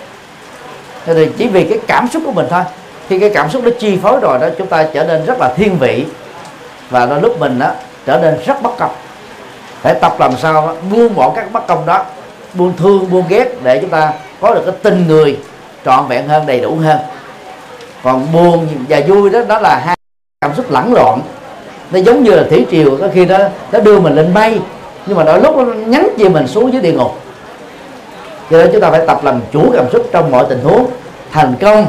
Cho nên chỉ vì cái cảm xúc của mình thôi. Khi cái cảm xúc nó chi phối rồi đó, chúng ta trở nên rất là thiên vị. Và đôi lúc mình đó trở nên rất bất công phải tập làm sao buông bỏ các bất công đó, buông thương, buông ghét để chúng ta có được cái tình người trọn vẹn hơn, đầy đủ hơn. Còn buồn và vui đó đó là hai cảm xúc lẫn lộn. Nó giống như là thủy triều, có khi nó nó đưa mình lên bay nhưng mà đôi lúc nó nhắn chìm mình xuống dưới địa ngục. Cho nên chúng ta phải tập làm chủ cảm xúc trong mọi tình huống, thành công,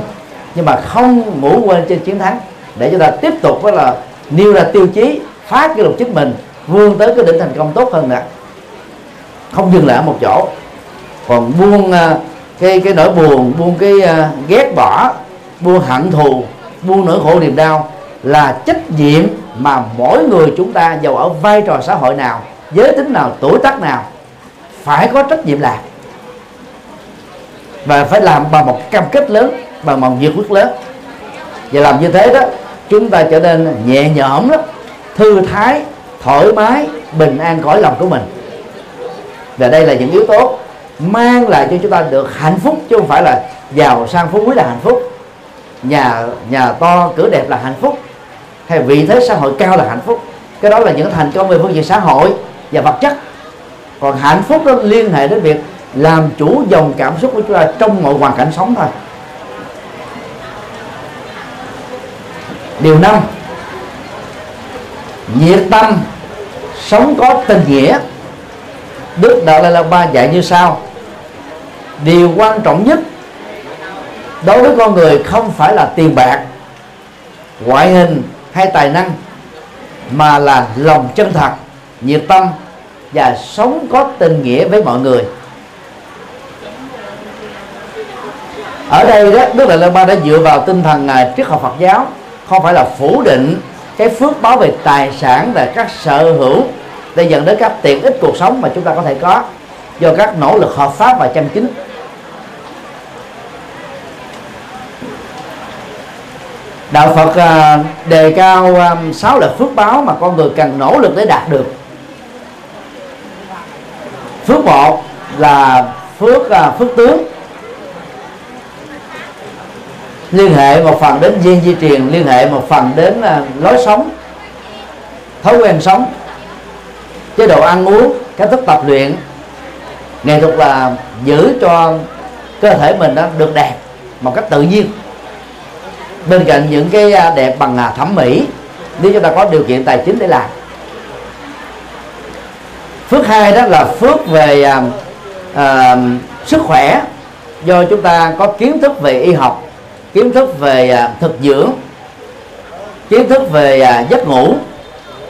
nhưng mà không ngủ quên trên chiến thắng. Để chúng ta tiếp tục với là nêu ra tiêu chí phá kỷ lục chính mình vươn tới cái đỉnh thành công tốt hơn nữa không dừng lại ở một chỗ. Còn buông à, cái cái nỗi buồn buông cái uh, ghét bỏ buông hận thù buông nỗi khổ niềm đau là trách nhiệm mà mỗi người chúng ta giàu ở vai trò xã hội nào giới tính nào tuổi tác nào phải có trách nhiệm làm. Và phải làm bằng một cam kết lớn bằng một nhiệt huyết lớn. Và làm như thế đó chúng ta trở nên nhẹ nhõm lắm thư thái thoải mái, bình an cõi lòng của mình. Và đây là những yếu tố mang lại cho chúng ta được hạnh phúc, chứ không phải là giàu sang phú quý là hạnh phúc. Nhà nhà to, cửa đẹp là hạnh phúc, hay vị thế xã hội cao là hạnh phúc. Cái đó là những thành công về phương diện xã hội và vật chất. Còn hạnh phúc đó liên hệ đến việc làm chủ dòng cảm xúc của chúng ta trong mọi hoàn cảnh sống thôi. Điều năm, nhiệt tâm sống có tình nghĩa. Đức đạo lai la ba dạy như sau. Điều quan trọng nhất đối với con người không phải là tiền bạc ngoại hình hay tài năng mà là lòng chân thật nhiệt tâm và sống có tình nghĩa với mọi người. Ở đây đó Đức Đại Lama Ba đã dựa vào tinh thần à, triết học Phật giáo không phải là phủ định cái phước báo về tài sản và các sở hữu để dẫn đến các tiện ích cuộc sống mà chúng ta có thể có do các nỗ lực hợp pháp và chăm chính. Đạo phật à, đề cao à, sáu loại phước báo mà con người cần nỗ lực để đạt được. Phước một là phước à, phước tướng liên hệ một phần đến duyên di truyền liên hệ một phần đến à, lối sống thói quen sống chế độ ăn uống cách thức tập luyện. Nghệ thuật là giữ cho cơ thể mình đó được đẹp một cách tự nhiên. Bên cạnh những cái à, đẹp bằng à, thẩm mỹ nếu chúng ta có điều kiện tài chính để làm. Phước hai đó là phước về à, sức khỏe. Do chúng ta có kiến thức về y học kiến thức về à, thực dưỡng, kiến thức về à, giấc ngủ,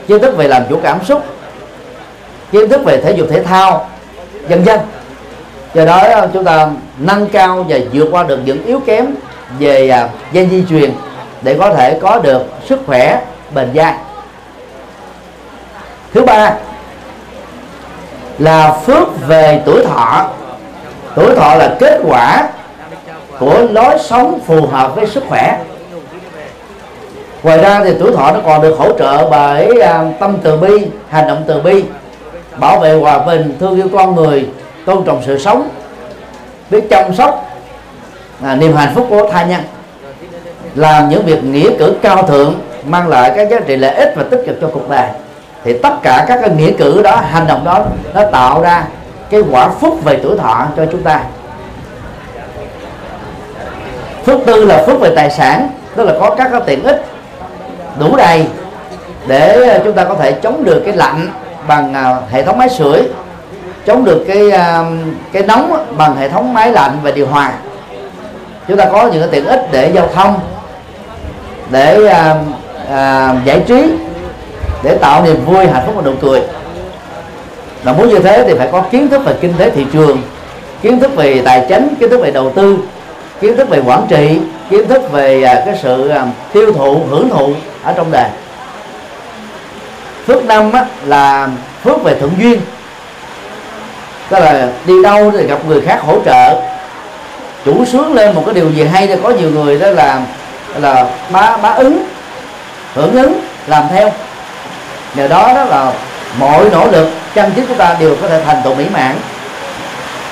kiến thức về làm chủ cảm xúc, kiến thức về thể dục thể thao vân vân do đó à, chúng ta nâng cao và vượt qua được những yếu kém về gen di truyền để có thể có được sức khỏe bền dai thứ ba là phước về tuổi thọ. Tuổi thọ là kết quả của lối sống phù hợp với sức khỏe. Ngoài ra thì tuổi thọ nó còn được hỗ trợ bởi à, tâm từ bi hành động từ bi bảo vệ hòa bình thương yêu con người tôn trọng sự sống biết chăm sóc à, niềm hạnh phúc của thai nhân. Làm những việc nghĩa cử cao thượng mang lại các giá trị lợi ích và tích cực cho cuộc đời. Thì tất cả các cái nghĩa cử đó hành động đó nó tạo ra cái quả phúc về tuổi thọ cho chúng ta phước tư là phước về tài sản tức là có các cái tiện ích đủ đầy để ờ, chúng ta có thể chống được cái lạnh bằng ờ, hệ thống máy sưởi chống được cái ờ, cái nóng bằng hệ thống máy lạnh và điều hòa. Chúng ta có những cái tiện ích để giao thông để à, à, giải trí để tạo niềm vui hạnh phúc và nụ cười. Mà muốn như thế thì phải có kiến thức về kinh tế thị trường kiến thức về tài chính kiến thức về đầu tư kiến thức về quản trị kiến thức về à, cái sự à, tiêu thụ hưởng thụ ở trong đời phước năm á, là phước về thuận duyên. Tức là đi đâu thì gặp người khác hỗ trợ. Chủ sướng lên một cái điều gì hay thì có nhiều người đó là là bá bá ứng hưởng ứng làm theo. Nhờ đó đó là mọi nỗ lực chăm chỉ của ta đều có thể thành tựu mỹ mãn.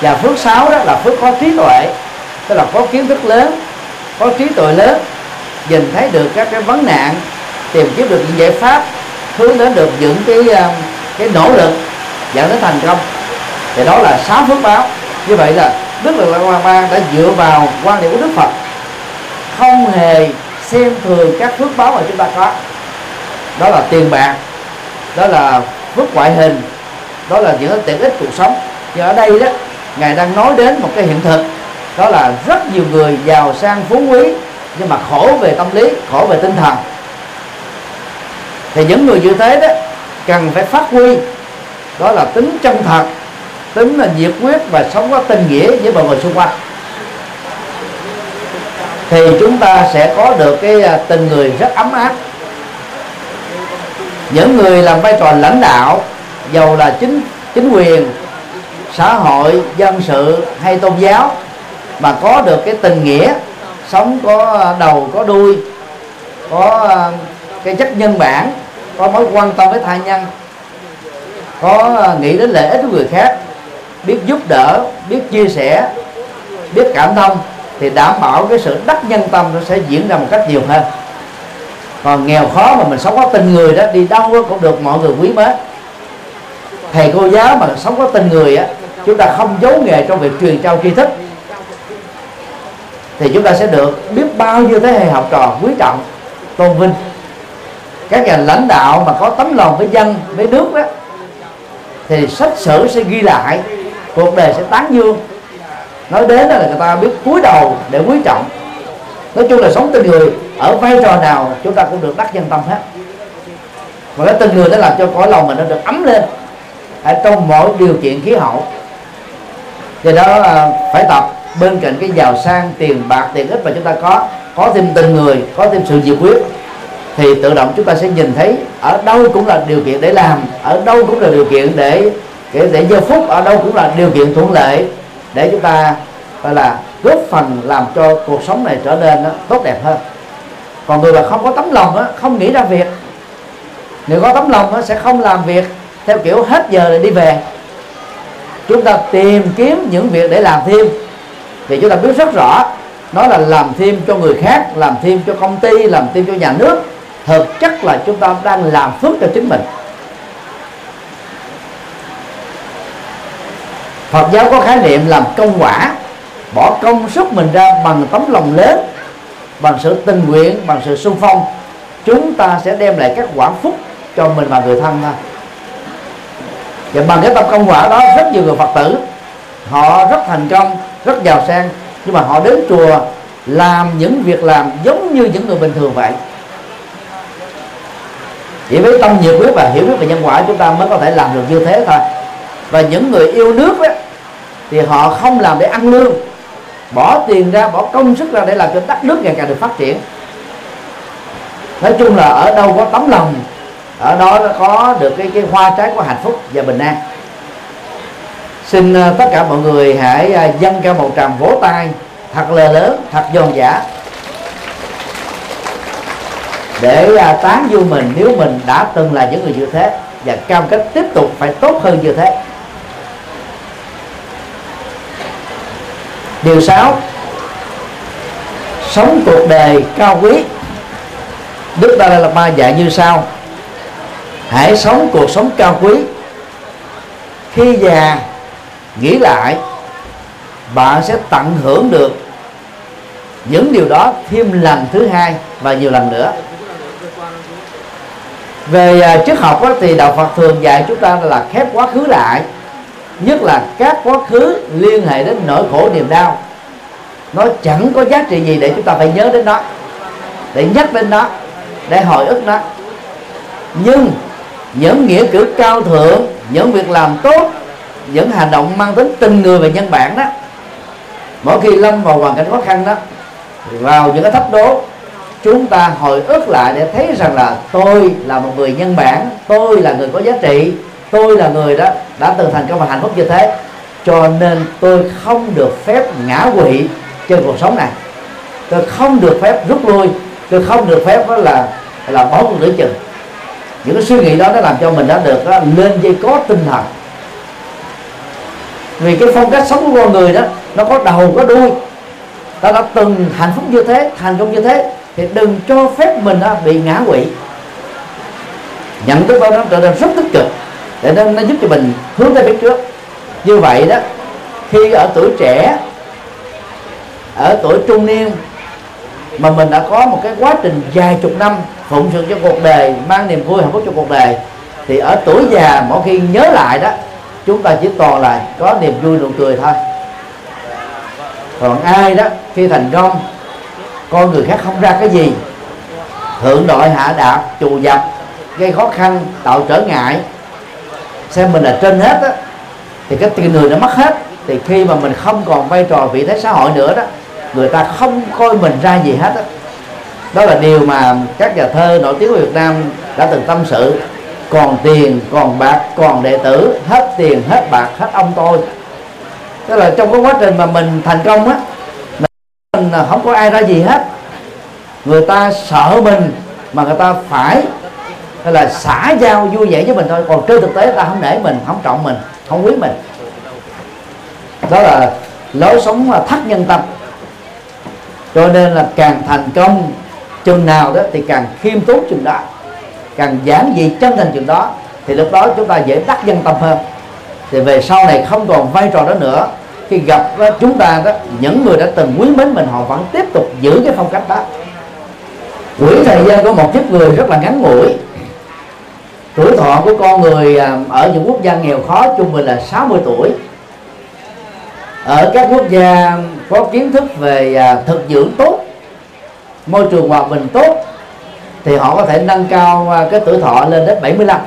Và phước sáu đó là phước có trí tuệ tức là có kiến thức lớn, có trí tuệ lớn, nhìn thấy được các cái vấn nạn, tìm kiếm được những giải pháp, hướng đến được những cái à, cái nỗ lực, dẫn đến thành công. Thì đó là sáu phước báo. Như vậy là đức lực lan ba đã dựa vào quan điểm của đức phật, không hề xem thường các phước báo mà chúng ta có. Đó là tiền bạc, đó là phước ngoại hình, đó là những tiện ích cuộc sống. Nhưng ở đây đó, ngài đang nói đến một cái hiện thực đó là rất nhiều người giàu sang phú quý, nhưng mà khổ về tâm lý, khổ về tinh thần. Thì những người như thế đó cần phải phát huy. Đó là tính chân thật, tính là nhiệt huyết và sống có tình nghĩa với mọi người xung quanh. Thì chúng ta sẽ có được cái à, tình người rất ấm áp. Những người làm vai trò lãnh đạo, giàu là chính chính quyền, xã hội, dân sự hay tôn giáo mà có được cái tình nghĩa, sống có đầu, có đuôi, có ờ, cái chất nhân bản, có mối quan tâm với thai nhân, có ờ, nghĩ đến lợi ích của người khác, biết giúp đỡ, biết chia sẻ, biết cảm thông, thì đảm bảo cái sự đắc nhân tâm nó sẽ diễn ra một cách nhiều hơn. Còn nghèo khó mà mình sống có tình người đó, đi đâu cũng được mọi người quý mến. Thầy cô giáo mà sống có tình người á, chúng ta không giấu nghề trong việc truyền trao tri thức thì chúng ta sẽ được biết bao nhiêu thế hệ học trò quý trọng, tôn vinh. Các nhà lãnh đạo mà có tấm lòng với dân, với nước đó, thì sách sử sẽ ghi lại, cuộc đời sẽ tán dương. Nói đến là người ta biết cúi đầu để quý trọng. Nói chung là sống tình người, ở vai trò nào chúng ta cũng được đắc dân tâm hết. Và cái tình người đó làm cho cõi lòng mình nó được ấm lên ở trong mọi điều kiện khí hậu. Do đó à, phải tập bên cạnh cái giàu sang tiền bạc tiền ích mà chúng ta có có thêm tình người có thêm sự nhiệt quyết thì tự động chúng ta sẽ nhìn thấy ở đâu cũng là điều kiện để làm ở đâu cũng là điều kiện để để, để giây phút ở đâu cũng là điều kiện thuận lợi để chúng ta gọi là góp phần làm cho cuộc sống này trở nên đó, tốt đẹp hơn. Còn người mà không có tấm lòng đó, không nghĩ ra việc. Nếu có tấm lòng đó, sẽ không làm việc theo kiểu hết giờ để đi về. Chúng ta tìm kiếm những việc để làm thêm thì chúng ta biết rất rõ nó là làm thêm cho người khác, làm thêm cho công ty, làm thêm cho nhà nước. Thực chất là chúng ta đang làm phước cho chính mình. Phật giáo có khái niệm làm công quả, bỏ công sức mình ra bằng tấm lòng lớn, bằng sự tình nguyện, bằng sự sung phong. Chúng ta sẽ đem lại các quả phúc cho mình và người thân thôi. Và bằng cái tâm công quả đó, rất nhiều người phật tử, họ rất thành công rất giàu sang nhưng mà họ đến chùa làm những việc làm giống như những người bình thường vậy. Chỉ với tâm nhiệt huyết và hiểu biết về nhân quả chúng ta mới có thể làm được như thế thôi. Và những người yêu nước đó, thì họ không làm để ăn lương bỏ tiền ra bỏ công sức ra để làm cho đất nước ngày càng được phát triển. Nói chung là ở đâu có tấm lòng ở đó có được cái cái hoa trái của hạnh phúc và bình an xin ờ, tất cả mọi người hãy ờ, dâng cao một tràng vỗ tay thật là lớn, thật giòn giả để ờ, tán dương mình nếu mình đã từng là những người như thế và cam kết tiếp tục phải tốt hơn như thế. Điều sáu, sống cuộc đời cao quý. Đức Dalai Lama dạy như sau, hãy sống cuộc sống cao quý. Khi già nghĩ lại bạn sẽ tận hưởng được những điều đó thêm lần thứ hai và nhiều lần nữa. Về à, triết học đó, thì đạo Phật thường dạy chúng ta là khép quá khứ lại nhất là các quá khứ liên hệ đến nỗi khổ niềm đau. Nó chẳng có giá trị gì để chúng ta phải nhớ đến nó để nhắc đến nó để hồi ức nó. Nhưng những nghĩa cử cao thượng những việc làm tốt những hành động mang tính tình người và nhân bản đó. Mỗi khi lâm vào hoàn cảnh khó khăn đó vào những cái thách đố chúng ta hồi ức lại để thấy rằng là tôi là một người nhân bản tôi là người có giá trị tôi là người đó đã từng thành công và hạnh phúc như thế. Cho nên tôi không được phép ngã quỵ trên cuộc sống này. Tôi không được phép rút lui tôi không được phép đó là là bỏ cuộc nửa chừng. Những cái suy nghĩ đó nó làm cho mình đã được đó, lên dây có tinh thần vì cái phong cách sống của con người đó nó có đầu có đuôi. Ta đã từng hạnh phúc như thế thành công như thế thì đừng cho phép mình đó, bị ngã quỵ. Nhận thức đó nó trở nên rất tích cực để nó, nó giúp cho mình hướng tới phía trước. Như vậy đó khi ở tuổi trẻ ở tuổi trung niên mà mình đã có một cái quá trình dài chục năm phụng sự cho cuộc đời mang niềm vui hạnh phúc cho cuộc đời thì ở tuổi già mỗi khi nhớ lại đó chúng ta chỉ còn là có niềm vui nụ cười thôi. Còn ai đó khi thành công con người khác không ra cái gì. Thượng đội hạ đạp trù dập gây khó khăn tạo trở ngại. Xem mình là trên hết á thì cái tiền người nó mất hết. Thì khi mà mình không còn vai trò vị thế xã hội nữa đó người ta không coi mình ra gì hết đó, đó là điều mà các nhà thơ nổi tiếng của Việt Nam đã từng tâm sự còn tiền, còn bạc, còn đệ tử, hết tiền, hết bạc, hết ông tôi. Tức là trong cái quá trình mà mình thành công á, mình không có ai ra gì hết. Người ta sợ mình mà người ta phải, hay là xả giao vui vẻ với mình thôi. Còn trên thực tế ta không nể mình, không trọng mình, không quý mình. Đó là lối sống thắt nhân tâm. Cho nên là càng thành công chừng nào đó thì càng khiêm tốn chừng đó càng giản dị chân thành chuyện đó, thì lúc đó chúng ta dễ đắc dân tâm hơn. Thì về sau này không còn vai trò đó nữa. Khi gặp ờ, chúng ta đó, những người đã từng quý mến mình, họ vẫn tiếp tục giữ cái phong cách đó. Quỹ thời gian của một chiếc người rất là ngắn ngủi. Tuổi thọ của con người ờ, ở những quốc gia nghèo khó trung bình là 60 tuổi. Ở các quốc gia có kiến thức về ờ, thực dưỡng tốt, môi trường hòa bình tốt thì họ có thể nâng cao à, cái tuổi thọ lên đến 75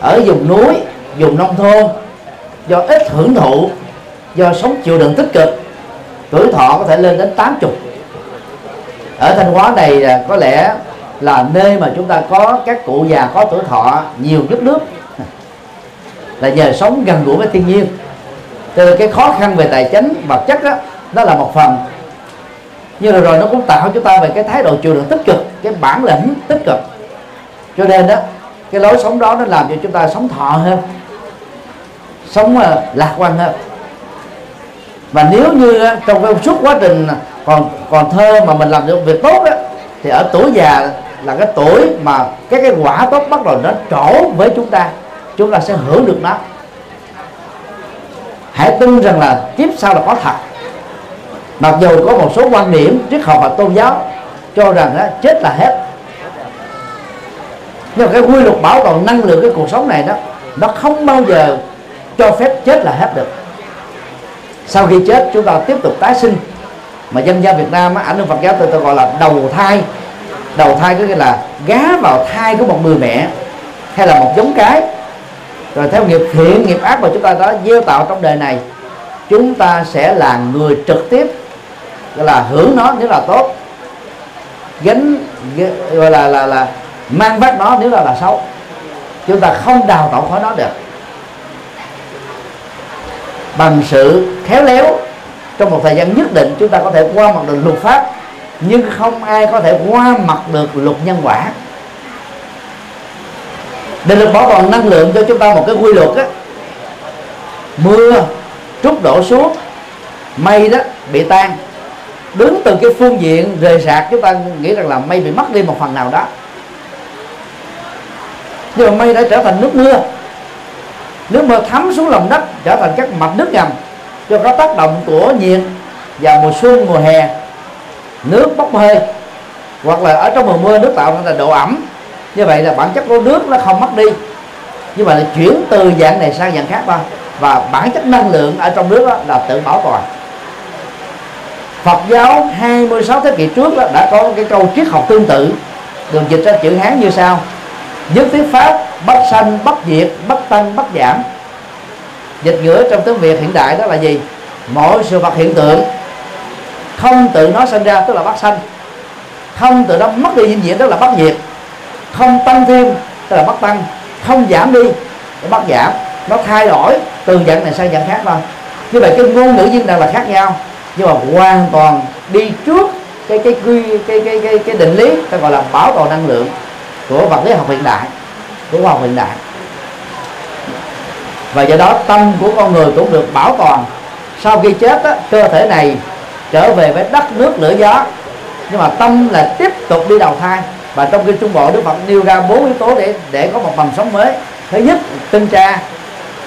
ở vùng núi, vùng nông thôn, do ít hưởng thụ, do sống chịu đựng tích cực, tuổi thọ có thể lên đến 80 ở thanh hóa này à, có lẽ là nơi mà chúng ta có các cụ già có tuổi thọ nhiều nhất nước. *laughs* Là nhờ sống gần gũi với thiên nhiên. Từ cái khó khăn về tài chính, vật chất đó đó là một phần như rồi rồi nó cũng tạo cho ta về cái thái độ chịu đựng tích cực cái bản lĩnh tích cực. Cho nên đó cái lối sống đó nó làm cho chúng ta sống thọ hơn sống uh, lạc quan hơn. Và nếu như uh, trong cái suốt quá trình còn còn thơ mà mình làm được việc tốt đó thì ở tuổi già là cái tuổi mà các cái quả tốt bắt đầu nó trổ với chúng ta chúng ta sẽ hưởng được nó. Hãy tin rằng là kiếp sau là có thật mặc dù có một số quan điểm triết học và tôn giáo cho rằng đó, chết là hết. Nhưng mà cái quy luật bảo toàn năng lượng cái cuộc sống này đó nó không bao giờ cho phép chết là hết được. Sau khi chết chúng ta tiếp tục tái sinh. Mà dân gian Việt Nam á ảnh hưởng Phật giáo tôi, tôi gọi là đầu thai. Đầu thai có nghĩa là gá vào thai của một người mẹ hay là một giống cái. Rồi theo nghiệp thiện nghiệp ác mà chúng ta đã gieo tạo trong đời này chúng ta sẽ là người trực tiếp gọi là hưởng nó nếu là tốt. Gánh gọi là là là mang vác nó nếu là là xấu. Chúng ta không đào tạo khỏi nó được. Bằng sự khéo léo trong một thời gian nhất định, chúng ta có thể qua mặt được luật pháp, nhưng không ai có thể qua mặt được luật nhân quả. Để được bảo toàn năng lượng cho chúng ta một cái quy luật á, mưa, trút đổ xuống, mây đó bị tan đứng từ cái phương diện rời rạc, chúng ta nghĩ rằng là mây bị mất đi một phần nào đó. Nhưng mà mây đã trở thành nước mưa. Nước mưa thấm xuống lòng đất, trở thành các mạch nước ngầm. Do có tác động của nhiệt vào mùa xuân mùa hè, nước bốc hơi, hoặc là ở trong mùa mưa nước tạo ra độ ẩm. Như vậy là bản chất của nước nó không mất đi. Nhưng mà chuyển từ dạng này sang dạng khác thôi. Và bản chất năng lượng ở trong nước đó là tự bảo toàn. Phật giáo 26 thế kỷ trước đó đã có cái câu triết học tương tự. Được dịch ra chữ Hán như sau. Nhất thiết pháp, bất sanh, bất diệt, bất tăng, bất giảm. Dịch ngữ trong tiếng Việt hiện đại đó là gì? Mọi sự vật hiện tượng. Không tự nó sinh ra, tức là bất sanh. Không tự nó mất đi dinh dưỡng, tức là bất diệt. Không tăng thêm, tức là bất tăng. Không giảm đi, tức bất giảm. Nó thay đổi, từ dạng này sang dạng khác thôi. Như vậy cái ngôn ngữ viên đang là khác nhau nhưng mà hoàn toàn đi trước cái cái quy cái cái cái, cái định lý ta gọi là bảo toàn năng lượng của vật lý học hiện đại của khoa học hiện đại. Và do đó tâm của con người cũng được bảo toàn. Sau khi chết á, cơ thể này trở về với đất nước lửa gió. Nhưng mà tâm là tiếp tục đi đầu thai. Và trong kinh trung bộ đức phật nêu ra bốn yếu tố để để có một mầm sống mới. Thứ nhất tinh cha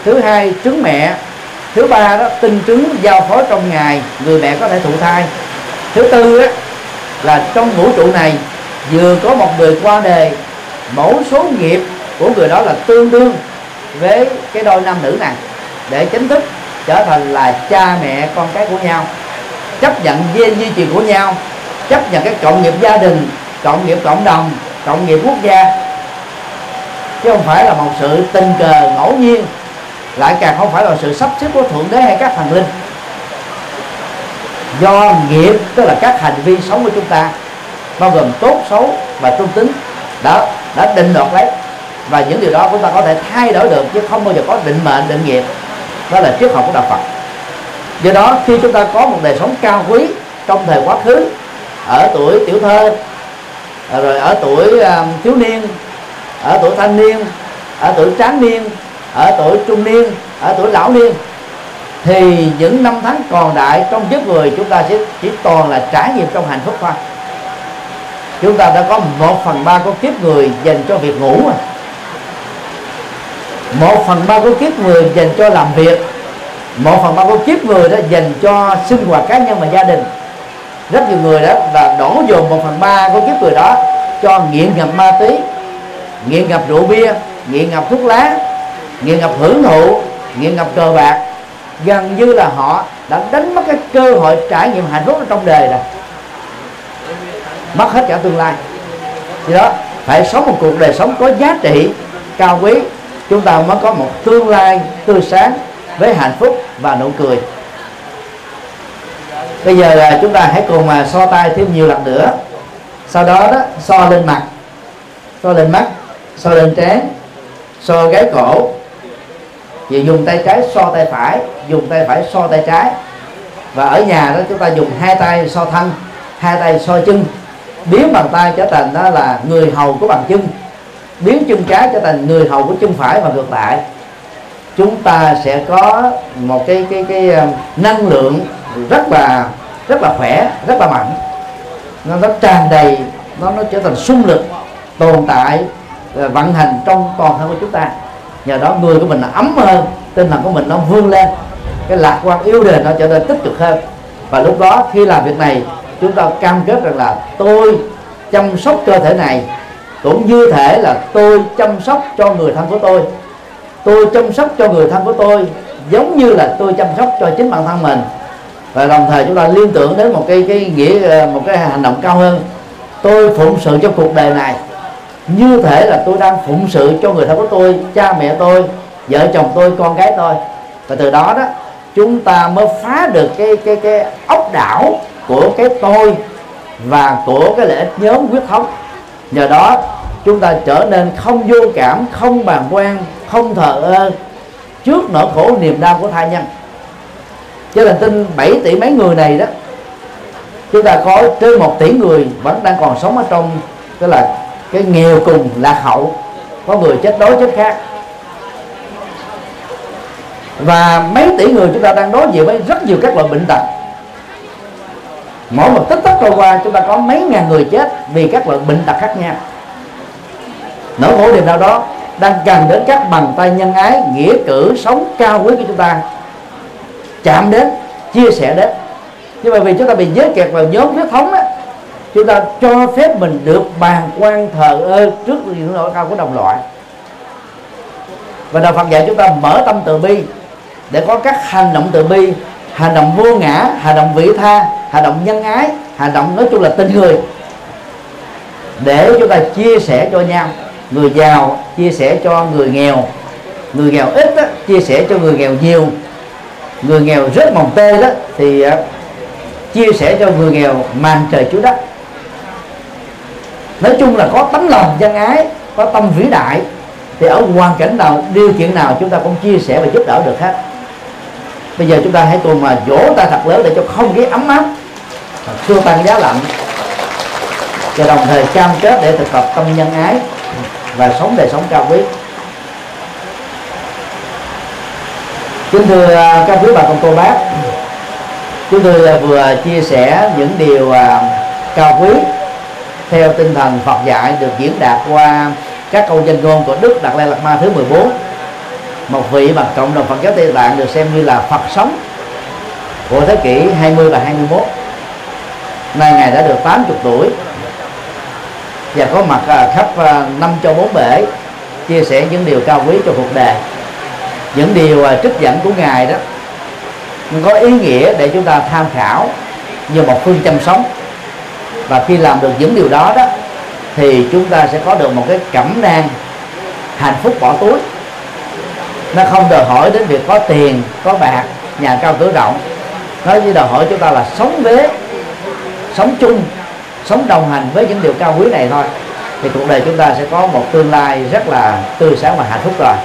thứ hai trứng mẹ thứ ba đó tinh trứng giao phối trong ngày người mẹ có thể thụ thai. Thứ tư á, là trong vũ trụ này vừa có một người qua đời mẫu số nghiệp của người đó là tương đương với cái đôi nam nữ này để chính thức trở thành là cha mẹ con cái của nhau chấp nhận gen di truyền của nhau chấp nhận cái cộng nghiệp gia đình cộng nghiệp cộng đồng cộng nghiệp quốc gia. Chứ không phải là một sự tình cờ ngẫu nhiên lại càng không phải là sự sắp xếp của thượng đế hay các thần linh. Do nghiệp tức là các hành vi sống của chúng ta bao gồm tốt xấu và trung tính đã đã định đoạt lấy. Và những điều đó chúng ta có thể thay đổi được chứ không bao giờ có định mệnh định nghiệp. Đó là triết học của đạo Phật. Do đó khi chúng ta có một đời sống cao quý trong thời quá khứ ở tuổi tiểu thơ rồi ở tuổi uh, thiếu niên ở tuổi thanh niên ở tuổi tráng niên ở tuổi trung niên, ở tuổi lão niên, thì những năm tháng còn đại trong kiếp người chúng ta sẽ chỉ toàn là trải nghiệm trong hạnh phúc thôi. Chúng ta đã có một phần ba của kiếp người dành cho việc ngủ mà một phần ba của kiếp người dành cho làm việc. Một phần ba của kiếp người đó dành cho sinh hoạt cá nhân và gia đình. Rất nhiều người đó là đổ dồn một phần ba của kiếp người đó cho nghiện ngập ma túy, nghiện ngập rượu bia, nghiện ngập thuốc lá nghiện ngập hưởng thụ nghiện ngập cờ bạc. Gần như là họ đã đánh mất cái cơ hội trải nghiệm hạnh phúc ở trong đời rồi. Mất hết cả tương lai. Thì đó, phải sống một cuộc đời sống có giá trị, cao quý. Chúng ta mới có một tương lai tươi sáng với hạnh phúc và nụ cười. Bây giờ là chúng ta hãy cùng mà so tay thêm nhiều lần nữa. Sau đó đó, so lên mặt. So lên mắt, so lên trán, so gáy cổ vì dùng tay trái, so tay phải, dùng tay phải, so tay trái. Và ở nhà đó chúng ta dùng hai tay so thân, hai tay so chân. Biến bàn tay trở thành đó là người hầu của bàn chân. Biến chân trái trở thành người hầu của chân phải và ngược lại. Chúng ta sẽ có một cái cái cái ờ, năng lượng rất là rất là khỏe, rất là mạnh. Nó nó tràn đầy, nó nó trở thành sung lực tồn tại ờ, vận hành trong toàn thân của chúng ta nhờ đó người của mình là ấm hơn, tinh thần của mình nó vươn lên. Cái lạc quan yêu đời nó trở nên tích cực hơn. Và lúc đó khi làm việc này, chúng ta cam kết rằng là tôi chăm sóc cơ thể này, cũng như thể là tôi chăm sóc cho người thân của tôi. Tôi chăm sóc cho người thân của tôi giống như là tôi chăm sóc cho chính bản thân mình. Và đồng thời chúng ta liên tưởng đến một cái cái nghĩa ờ, một cái hành động cao hơn. Tôi phụng sự cho cuộc đời này như thể là tôi đang phụng sự cho người thân của tôi, cha mẹ tôi, vợ chồng tôi, con gái tôi. Và từ đó đó, chúng ta mới phá được cái cái cái ốc đảo của cái tôi và của cái lợi ích nhóm quyết thống. Nhờ đó, chúng ta trở nên không vô cảm, không bàng quan, không thờ ơ trước nỗi khổ niềm đau của thai nhân. Cho nên tin 7 tỷ mấy người này đó, chúng ta có trên một tỷ người vẫn đang còn sống ở trong, tức là cái nghèo cùng lạc hậu. Có người chết đói chết khác và mấy tỷ người chúng ta đang đối diện với rất nhiều các loại bệnh tật. Mỗi một tích tắc trôi qua, chúng ta có mấy ngàn người chết vì các loại bệnh tật khác nhau. Nỗi khổ niềm đau đó đang cần đến các bàn tay nhân ái, nghĩa cử, sống cao quý của chúng ta. Chạm đến, chia sẻ đến. Nhưng mà vì chúng ta bị giới kẹt vào nhóm huyết thống á chúng ta cho phép mình được bàn quan thờ ơ trước những nỗi cao của đồng loại. Và đạo Phật dạy chúng ta mở tâm từ bi để có các hành động từ bi hành động vô ngã hành động vị tha hành động nhân ái hành động nói chung là tình người. Để chúng ta chia sẻ cho nhau người giàu chia sẻ cho người nghèo người nghèo ít đó, chia sẻ cho người nghèo nhiều. Người nghèo rất mồng tê đó thì à, chia sẻ cho người nghèo màn trời chúa đất nói chung là có tấm lòng chân ái, có tâm vĩ đại, thì ở hoàn cảnh nào, điều kiện nào chúng ta cũng chia sẻ và giúp đỡ được hết. Bây giờ chúng ta hãy cùng mà vỗ ta thật lớn để cho không khí ấm áp xua tan giá lạnh, và đồng thời cam kết để thực tập tâm nhân ái và sống đời sống cao quý. Kính thưa à, các quý bà con cô bác chúng tôi vừa chia sẻ những điều à, cao quý theo tinh thần Phật dạy được diễn đạt qua các câu danh ngôn của Đức Đạt Lai Lạt Ma thứ 14 một vị mà cộng đồng Phật giáo Tây Tạng được xem như là Phật sống của thế kỷ 20 và 21 nay ngài đã được 80 tuổi và có mặt à, khắp à, năm châu bốn bể, chia sẻ những điều cao quý cho cuộc đời những điều à, trích dẫn của ngài đó có ý nghĩa để chúng ta tham khảo như một phương châm sống và khi làm được những điều đó đó, thì chúng ta sẽ có được một cái cẩm nang hạnh phúc bỏ túi. Nó không đòi hỏi đến việc có tiền, có bạc, nhà cao cửa rộng. Nó chỉ đòi hỏi chúng ta là sống với sống chung, sống đồng hành với những điều cao quý này thôi. Thì cuộc đời chúng ta sẽ có một tương lai rất là tươi sáng và hạnh phúc rồi.